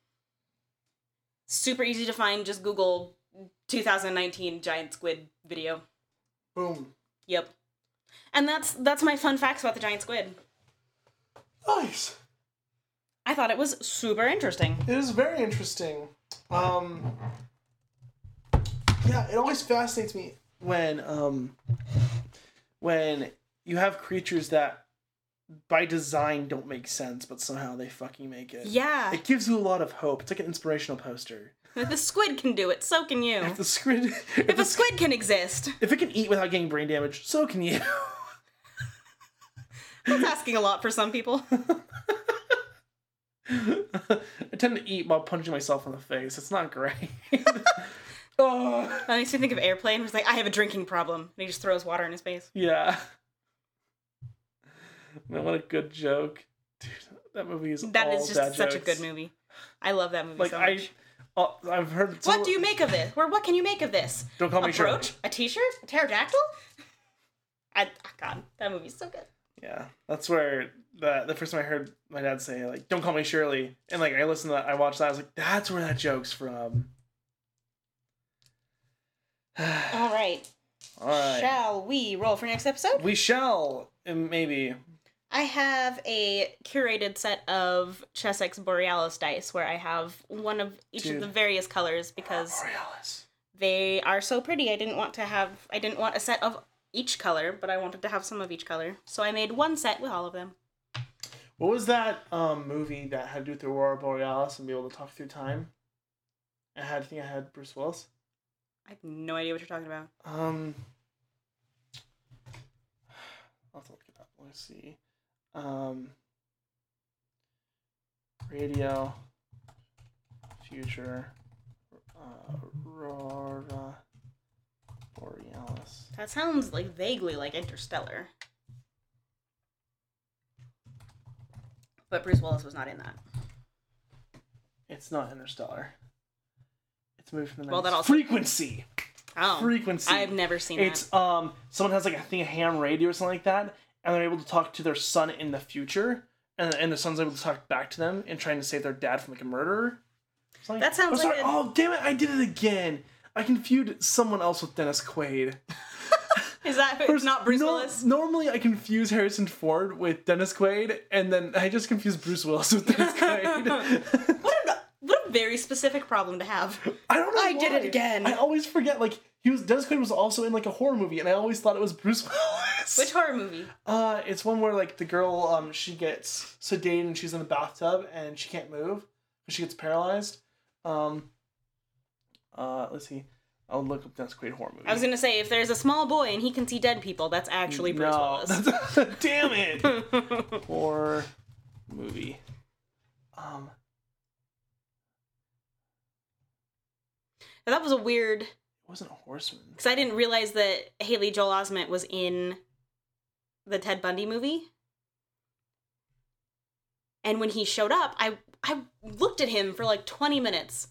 Super easy to find. Just Google 2019 giant squid video. Boom. Yep. And that's that's my fun facts about the giant squid. Nice. I thought it was super interesting. It is very interesting. Um, yeah, it always fascinates me when um, when you have creatures that by design don't make sense, but somehow they fucking make it. Yeah. It gives you a lot of hope. It's like an inspirational poster. If the squid can do it, so can you. If the squid, if, If the a squid can exist, if it can eat without getting brain damage, so can you. that's asking a lot for some people. I tend to eat while punching myself in the face. It's not great. oh, That makes me think of Airplane, who's like, I have a drinking problem. And he just throws water in his face. yeah. Man, what a good joke, dude. That movie is That all is just such a good movie. I love that movie Like so I, much. uh, I've heard. what do you make of this? Or what can you make of this? Don't call A me Shirley. brooch? A t-shirt? A pterodactyl? I God, that movie's so good. Yeah, that's where the the first time I heard my dad say like, "Don't call me Shirley," and like I listened to that, I watched that, I was like, "That's where that joke's from." All right. All right, Shall we roll for next episode? we shall and maybe. I have a curated set of Chessex Borealis dice where I have one of each Dude. of the various colors because Borealis. they are so pretty. I didn't want to have I didn't want a set of each color, but I wanted to have some of each color. So I made one set with all of them. What was that um movie that had to do with the Aurora Borealis and be able to talk through time? I had I think I had Bruce Willis. I have no idea what you're talking about. Um, I'll have to look it up. Let's see. Um, radio, future, uh, Aurora Borealis. That sounds like vaguely like Interstellar. But Bruce Willis was not in that. It's not Interstellar. It's a movie from the Well, that also- Frequency. Oh, Frequency. I've never seen that. It's um someone has like I think a ham radio or something like that, and they're able to talk to their son in the future, and and the son's able to talk back to them and trying to save their dad from like a murderer. Something- That sounds oh, like a- oh damn it! I did it again. I confused someone else with Dennis Quaid. Is that First, not Bruce no- Willis? Normally, I confuse Harrison Ford with Dennis Quaid, and then I just confuse Bruce Willis with Dennis Quaid. What very specific problem to have. I don't know. I did it again. I always forget. Like he was Dennis Quaid was also in like a horror movie, and I always thought it was Bruce Willis. Which horror movie? Uh, it's one where like the girl, um, she gets sedated and she's in the bathtub and she can't move because she gets paralyzed. Um, uh, let's see. I'll look up Dennis Quaid horror movie. I was gonna say if there's a small boy and he can see dead people, that's actually Bruce no, Willis. damn it. horror movie. Um, that was a weird it wasn't a horseman. because I didn't realize that Haley Joel Osment was in the Ted Bundy movie. And when he showed up, I I looked at him for like 20 minutes.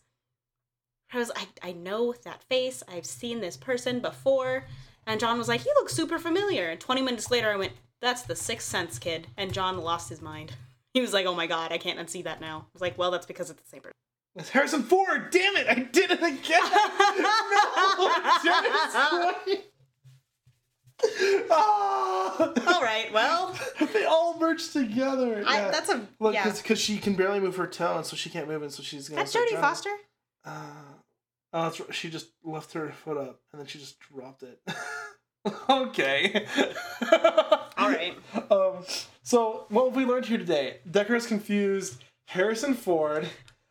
I was I, I know that face. I've seen this person before. And John was like, he looks super familiar. And 20 minutes later I went, that's the Sixth Sense kid. And John lost his mind. He was like, oh my god, I can't unsee that now. I was like, well, that's because it's the same person. Harrison Ford. Damn it! I did it again. no. Ah! All right, well, they all merged together. I, yeah. that's a Look, yeah. because she can barely move her toe, and so she can't move, and so she's gonna. That's Jodie. Foster. Uh, oh, that's. She just left her foot up, and then she just dropped it. okay. All right. Um. So what have we learned here today? Decker is confused. Harrison Ford,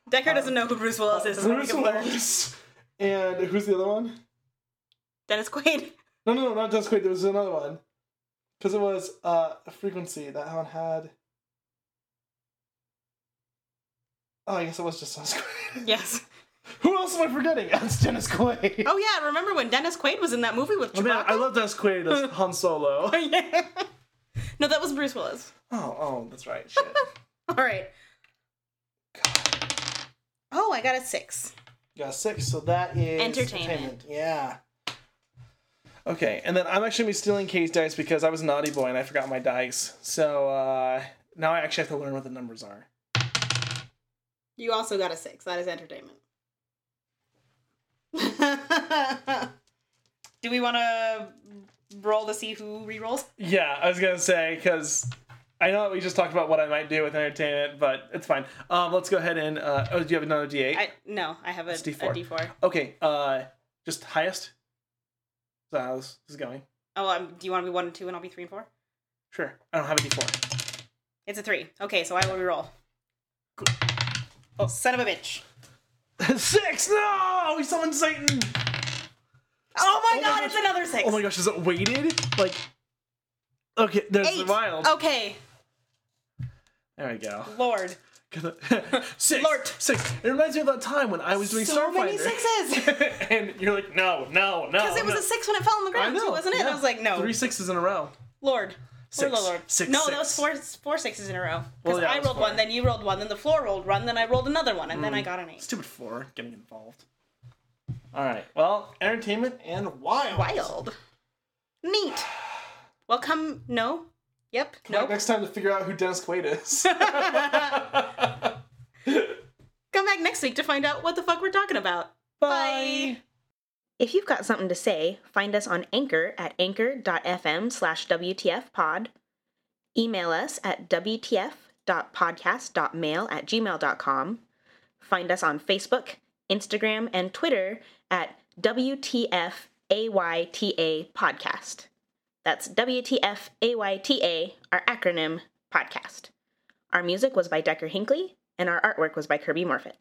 Decker doesn't know who Bruce Willis is. Bruce. Willis, and who's the other one? Dennis Quaid. No, no, no, not Dennis Quaid. There was another one. Because it was uh, a frequency. That one had. Oh, I guess it was just Dennis Quaid. Yes. Who else am I forgetting? That's Dennis Quaid. Oh yeah, remember when Dennis Quaid was in that movie with Oh, man, Chewbacca? I love Dennis Quaid as Han Solo. yeah. No, that was Bruce Willis. Oh, oh, that's right. Shit. All right. Oh, I got a six. Got a six, so that is Entertainment. Yeah. Okay, and then I'm actually gonna be stealing Kay's dice because I was a naughty boy and I forgot my dice. So uh, now I actually have to learn what the numbers are. You also got a six. That is entertainment. Do we want to roll to see who re-rolls? Yeah, I was gonna say because I know we just talked about what I might do with entertainment, but it's fine. Um, let's go ahead and uh, oh, do you have another D8? I no, I have a D4. D4. Okay, uh, just highest. So that how this is going? Oh, um, do you want to be one and two, and I'll be three and four? Sure. I don't have a D4. It's a three. Okay, so I will re-roll. Oh, son of a bitch! Six. No, we summoned Satan. Oh my Oh god, gosh. it's another six. Oh my gosh, is it weighted? Like, okay, there's the Eight. wild. Okay, There we go. Lord. six. Lord. Six. It reminds me of that time when I was doing So Starfighter. many sixes. and you're like, no, no, no. Because it was no. a six when it fell on the I ground, know. too, wasn't it? yeah. I was like, no. Three sixes in a row. Lord. Six. Or Lord. Six, no, six. that was four four sixes in a row. Because Well, yeah, I rolled four. one, then you rolled one, then the floor rolled one, then I rolled another one, and then Mm. I got an eight. Stupid four getting involved. All right. Well, entertainment and wild. Wild. Neat. Welcome. No. Yep. Come back Nope. Next time to figure out who Dennis Quaid is. Come back next week to find out what the fuck we're talking about. Bye. If you've got something to say, find us on Anchor at anchor.fm slash WTFpod. Email us at WTF.podcast.mail at gmail.com. Find us on Facebook, Instagram, and Twitter at WTFAYTA Podcast. That's WTFAYTA, our acronym, podcast. Our music was by Decker Hinckley, and our artwork was by Kirby Morfitt.